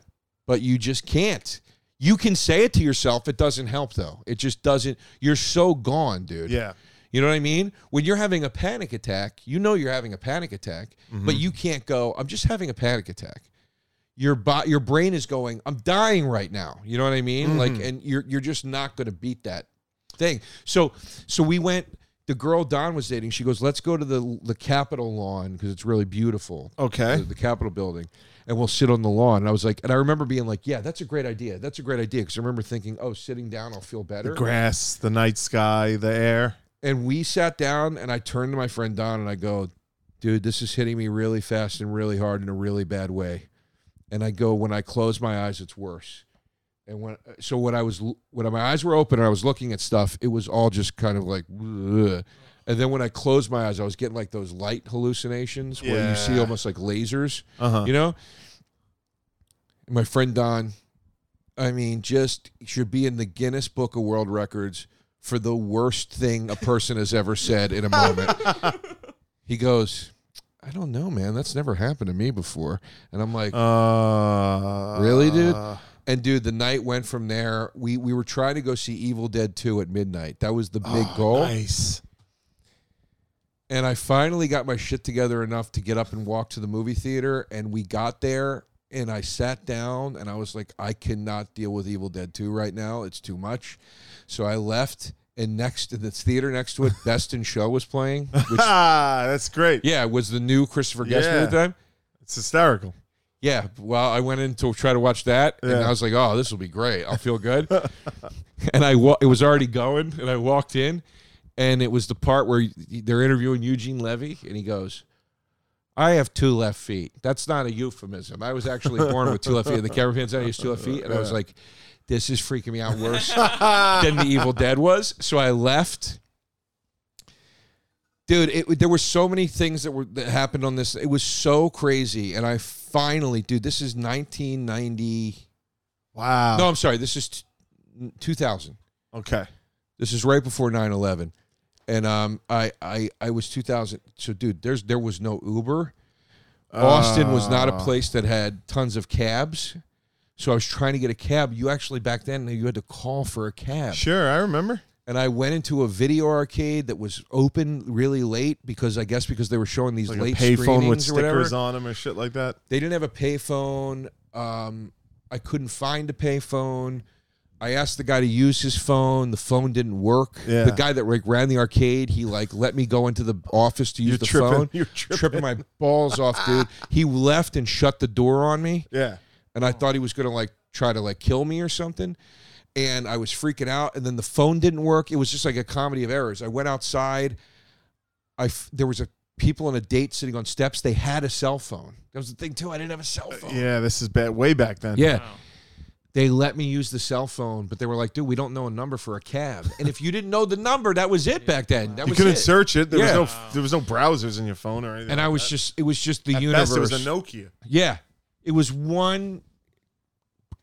But you just can't. You can say it to yourself. It doesn't help though. It just doesn't. You're so gone, dude. Yeah. You know what I mean? When you're having a panic attack, you know you're having a panic attack, but you can't go, I'm just having a panic attack. Your bo- your brain is going, I'm dying right now. You know what I mean? Like mm-hmm. and you're you're just not going to beat that thing. So so we went the girl Don was dating, she goes, "Let's go to the the Capitol lawn because it's really beautiful." Okay. The, the Capitol building. And we'll sit on the lawn. And I was like, and I remember being like, yeah, that's a great idea. That's a great idea. Because I remember thinking, oh, sitting down, I'll feel better. The grass, the night sky, the air. And we sat down and I turned to my friend Don and I go, dude, this is hitting me really fast and really hard in a really bad way. And I go, when I close my eyes, it's worse. And when so when I was when my eyes were open and I was looking at stuff, it was all just kind of like, "Ugh." and then when I closed my eyes, I was getting like those light hallucinations where you see almost like lasers, Uh-huh. you know. My friend Don, I mean, just should be in the Guinness Book of World Records for the worst thing a person has ever said in a moment. he goes, I don't know, man. That's never happened to me before. And I'm like, Uh, Really, dude? and dude, the night went from there. We we were trying to go see Evil Dead 2 at midnight. That was the big oh, goal. Nice. And I finally got my shit together enough to get up and walk to the movie theater. And we got there and I sat down and I was like, I cannot deal with Evil Dead 2 right now. It's too much. So I left and next to the theater next to it, Best in Show was playing. Which Ah, that's great. yeah, it was the new Christopher Guest movie Yeah. at the time. It's hysterical. Yeah, well, I went in to try to watch that, and Yeah. I was like, "Oh, this will be great. I'll feel good." and I wa- it was already going, and I walked in, and it was the part where they're interviewing Eugene Levy, and he goes, "I have two left feet." That's not a euphemism. I was actually born with two left feet. And the camera pans out, he has two left feet, and I was like, "This is freaking me out worse than the Evil Dead was." So I left. Dude, it, there were so many things that were that happened on this. It was so crazy, and I finally, dude, this is 1990. Wow. No, I'm sorry, this is t- 2000. Okay. This is right before 9/11, and um, I I I was 2000. So, dude, there's there was no Uber. Austin was not a Uh, place that had tons of cabs. So I was trying to get a cab. You actually back then you had to call for a cab. Sure, I remember. and I went into a video arcade that was open really late because I guess because they were showing these Like a late with screenings or whatever. stickers on them or shit like that. They didn't have a payphone. Um, I couldn't find a payphone. I asked the guy to use his phone. The phone didn't work. Yeah. The guy that like ran the arcade, he like let me go into the office to use You're the tripping. phone. You're tripping. my balls off, dude. He left and shut the door on me Yeah. And I oh. thought he was gonna like try to like kill me or something. And I was freaking out, and then the phone didn't work. It was just like a comedy of errors. I went outside. I f- there was a people on a date sitting on steps. They had a cell phone. That was the thing too. I didn't have a cell uh, phone. Yeah, this is bad. Way back then. Yeah. Wow. They let me use the cell phone, but they were like, "Dude, we don't know a number for a cab." And if you didn't know the number, that was it back then. That You was couldn't it. search it. There Yeah. was no there was no browsers in your phone or anything. And I was that. just, it was just the At universe. best, it was a Nokia. Yeah. It was one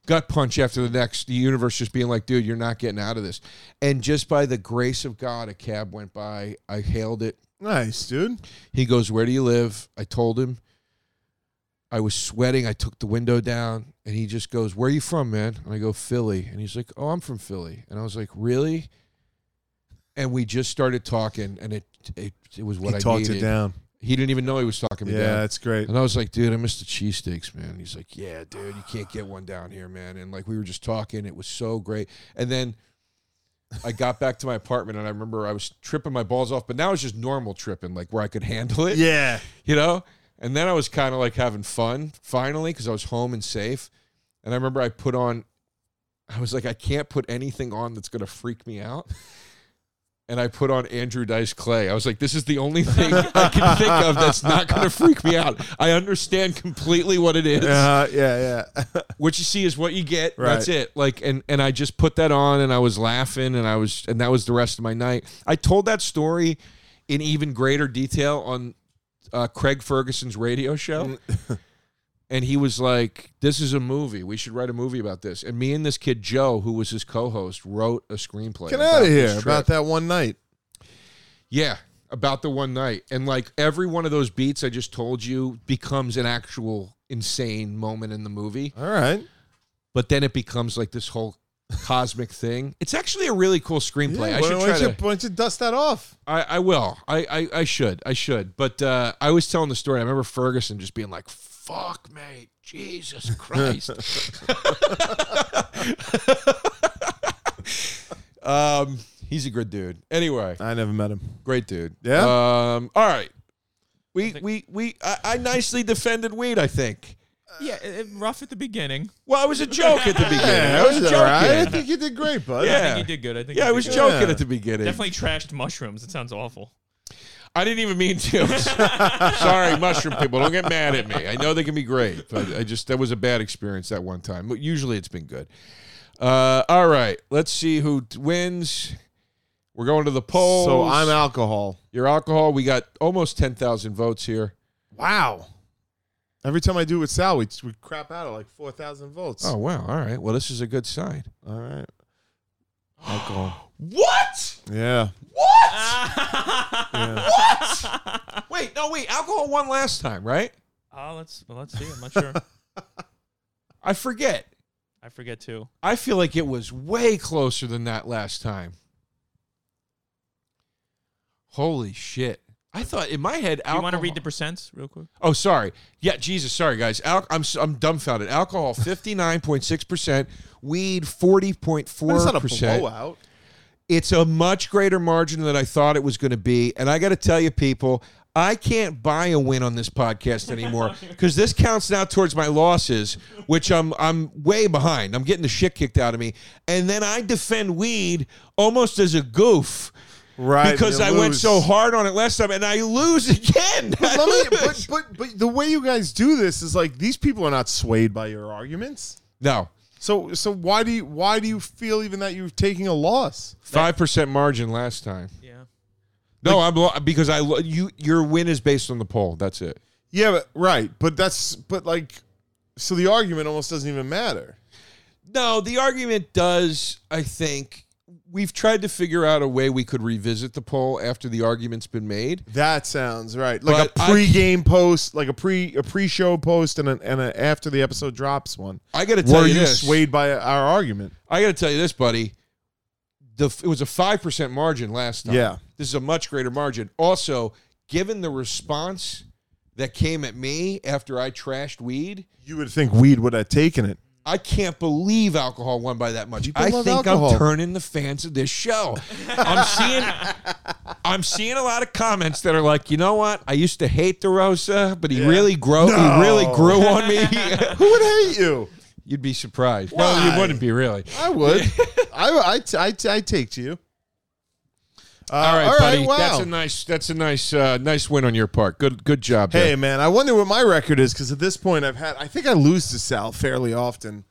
gut punch after the next. The universe just being like, dude, you're not getting out of this. And just by the grace of God, a cab went by. I hailed it. Nice, dude. He goes, Where do you live? I told him. I was sweating. I took the window down and he just goes, Where are you from, man? And I go, Philly. And he's like, Oh, I'm from Philly. And I was like, Really? And we just started talking and it it, it was what he I talked needed. it down. He didn't even know he was talking me Yeah, down. that's great. And I was like, dude, I missed the cheesesteaks, man. He's like, yeah, dude, you can't get one down here, man. And like we were just talking, it was so great. And then I got back to my apartment and I remember I was tripping my balls off, but now it's just normal tripping, like where I could handle it, Yeah. you know? And then I was kind of like having fun finally because I was home and safe. And I remember I put on, I was like, I can't put anything on that's going to freak me out. And I put on Andrew Dice Clay. I was like, this is the only thing I can think of that's not going to freak me out. I understand completely what it is. Uh, yeah, yeah. What you see is what you get. Right. That's it. Like, and and I just put that on, and I was laughing, and I was, and that was the rest of my night. I told that story in even greater detail on uh, Craig Ferguson's radio show. And he was like, "This is a movie. We should write a movie about this." And me and this kid Joe, who was his co-host, wrote a screenplay. Get out of here about that one night. Yeah, about the one night. And like every one of those beats I just told you becomes an actual insane moment in the movie. All right. But then it becomes like this whole cosmic thing. It's actually a really cool screenplay. Yeah, I should why try don't you, to. why don't you dust that off? I, I will. I, I I should. I should. But uh, I was telling the story. I remember Ferguson just being like, "Fuck, mate, Jesus Christ." um, he's a good dude. Anyway, I never met him. great dude. Yeah? Um. All right. We we we. I, I nicely defended weed. I think. Yeah, it, it- rough at the beginning. Well, it was a joke at the beginning. Yeah, I was joking. right. I think you did great, bud. Yeah. I Yeah. think you did good. I think Yeah, you I did was good. joking Yeah. at the beginning. Definitely trashed mushrooms. It sounds awful. I didn't even mean to. Sorry, mushroom people. Don't get mad at me. I know they can be great, but I just that was a bad experience that one time. But usually it's been good. Uh, all right, let's see who wins. We're going to the polls. So I'm alcohol. Your alcohol. We got almost ten thousand votes here. Wow. Every time I do it with Sal, we, we crap out at like 4,000 votes. Oh wow! All right. Well, this is a good sign. All right. Alcohol. What? Yeah. What? yeah. what? Wait, no, wait. Alcohol won last time, right? Oh, let's well, let's see. I'm not sure. I forget. I forget too. I feel like it was way closer than that last time. Holy shit. I thought in my head Do you want to read the percents real quick? Oh, sorry. Yeah, Jesus, sorry guys. Al- I'm s- I'm dumbfounded. Alcohol 59.6%, weed But it's not a 40.4%. blowout. It's a much greater margin than I thought it was going to be. And I got to tell you, people, I can't buy a win on this podcast anymore because this counts now towards my losses, which I'm I'm way behind. I'm getting the shit kicked out of me, and then I defend weed almost as a goof Right. because you I went so hard on it last time, and I lose again. But, let me, but, but, but the way you guys do this is like these people are not swayed by your arguments. no, So so why do you why do you feel even that you're taking a loss? five percent margin last time. Yeah. No, I'm lo- because I lo- you your win is based on the poll. That's it. Yeah, but right. But that's but like so the argument almost doesn't even matter. No, the argument does, I think. We've tried to figure out a way we could revisit the poll after the argument's been made. That sounds right. Like But a I- pre-game post, like a pre a pre-show post, and a, and a after the episode drops one. I got to tell Were you you this. swayed by our argument? I got to tell you this, buddy. The it was a five percent margin last time. Yeah. this is a much greater margin. Also, given the response that came at me after I trashed weed, You would think weed would have taken it. I can't believe alcohol won by that much. People I think alcohol. I'm turning the fans of this show. I'm seeing I'm seeing a lot of comments that are like, you know what? I used to hate DeRosa, but he really grow he really grew on me. Who would hate you? You'd be surprised. Well, you wouldn't be really. I would. I, I, I, I take to you. Uh, All right, all buddy. right, wow. That's a nice that's a nice uh, nice win on your part. Good good job. Hey there. man, I wonder what my record is because at this point I've had. I think I lose to Sal fairly often.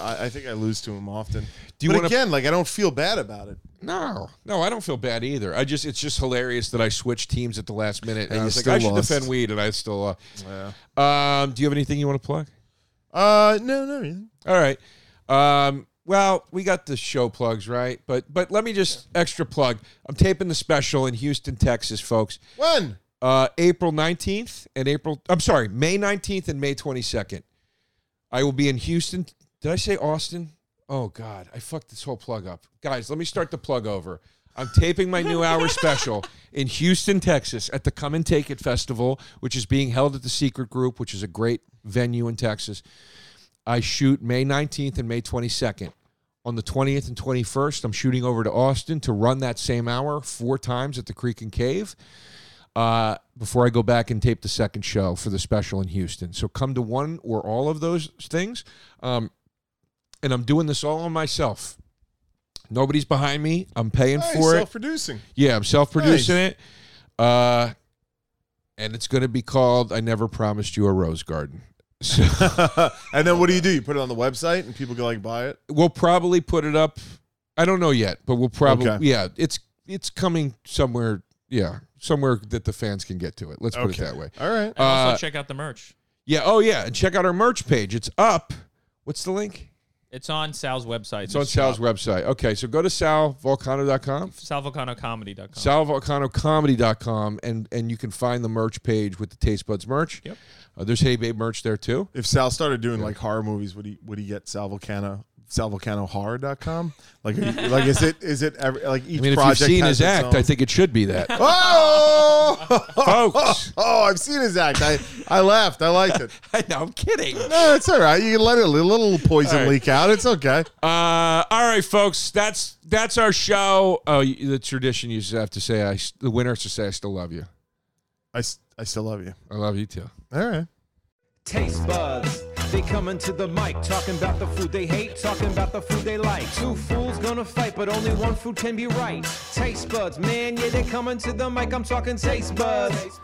I think I lose to him often. Do you but wanna- again, like I don't feel bad about it. No, no, I don't feel bad either. I just it's just hilarious that I switched teams at the last minute and, And I was like, I should defend weed, and I still. Uh, um, do you have anything you want to plug? Uh, no, no. All right. Um, well, we got the show plugs, right? But but let me just extra plug. I'm taping the special in Houston, Texas, folks. When? Uh, April 19th and April. I'm sorry, May 19th and May 22nd. I will be in Houston. Did I say Austin? Oh God, I fucked this whole plug up, guys. Let me start the plug over. I'm taping my new hour special in Houston, Texas, at the Come and Take It Festival, which is being held at the Secret Group, which is a great venue in Texas. I shoot May 19th and May 22nd. On the 20th and 21st, I'm shooting over to Austin to run that same hour four times at the Creek and Cave uh, before I go back and tape the second show for the special in Houston. So come to one or all of those things. Um, and I'm doing this all on myself. Nobody's behind me. I'm paying Hey, for it. self-producing. Yeah, I'm self-producing Nice. it. Uh, and it's going to be called "I Never Promised You a Rose Garden." So and then what do you do? You put it on the website and people can like buy it. we'll probably put it up. I don't know yet, but we'll probably Okay. yeah. It's it's coming somewhere. Yeah, somewhere that the fans can get to it. Let's put it that way. All right. And also Uh, check out the merch. Yeah. Oh yeah, and check out our merch page. It's up. What's the link? It's on Sal's website. It's on Sal's website. Okay, so go to salvulcano.com. salvulcanocomedy.com. salvulcanocomedy.com and and you can find the merch page with the Taste Buds merch. Yep. Uh, there's Hey Babe merch there too. If Sal started doing like horror movies, would he would he get Sal Vulcano salvulcanohorror.com? Like you- like is it is it every, like each I mean, if you've seen his act, own- I think it should be that. Oh, Folks. Oh, I've seen his act. I I laughed. I liked it. I know, I'm kidding. No, it's all right. You can let a little poison right. leak out. It's okay. Uh, all right, folks, that's that's our show. Oh, the tradition you to have to say, I the winner has to say, I still love you. I I still love you. I love you too. All right. Taste buds. They coming to the mic, talking about the food they hate, talking about the food they like. Two fools gonna fight, but only one food can be right. Taste buds, man, yeah, they coming to the mic. I'm talking taste buds.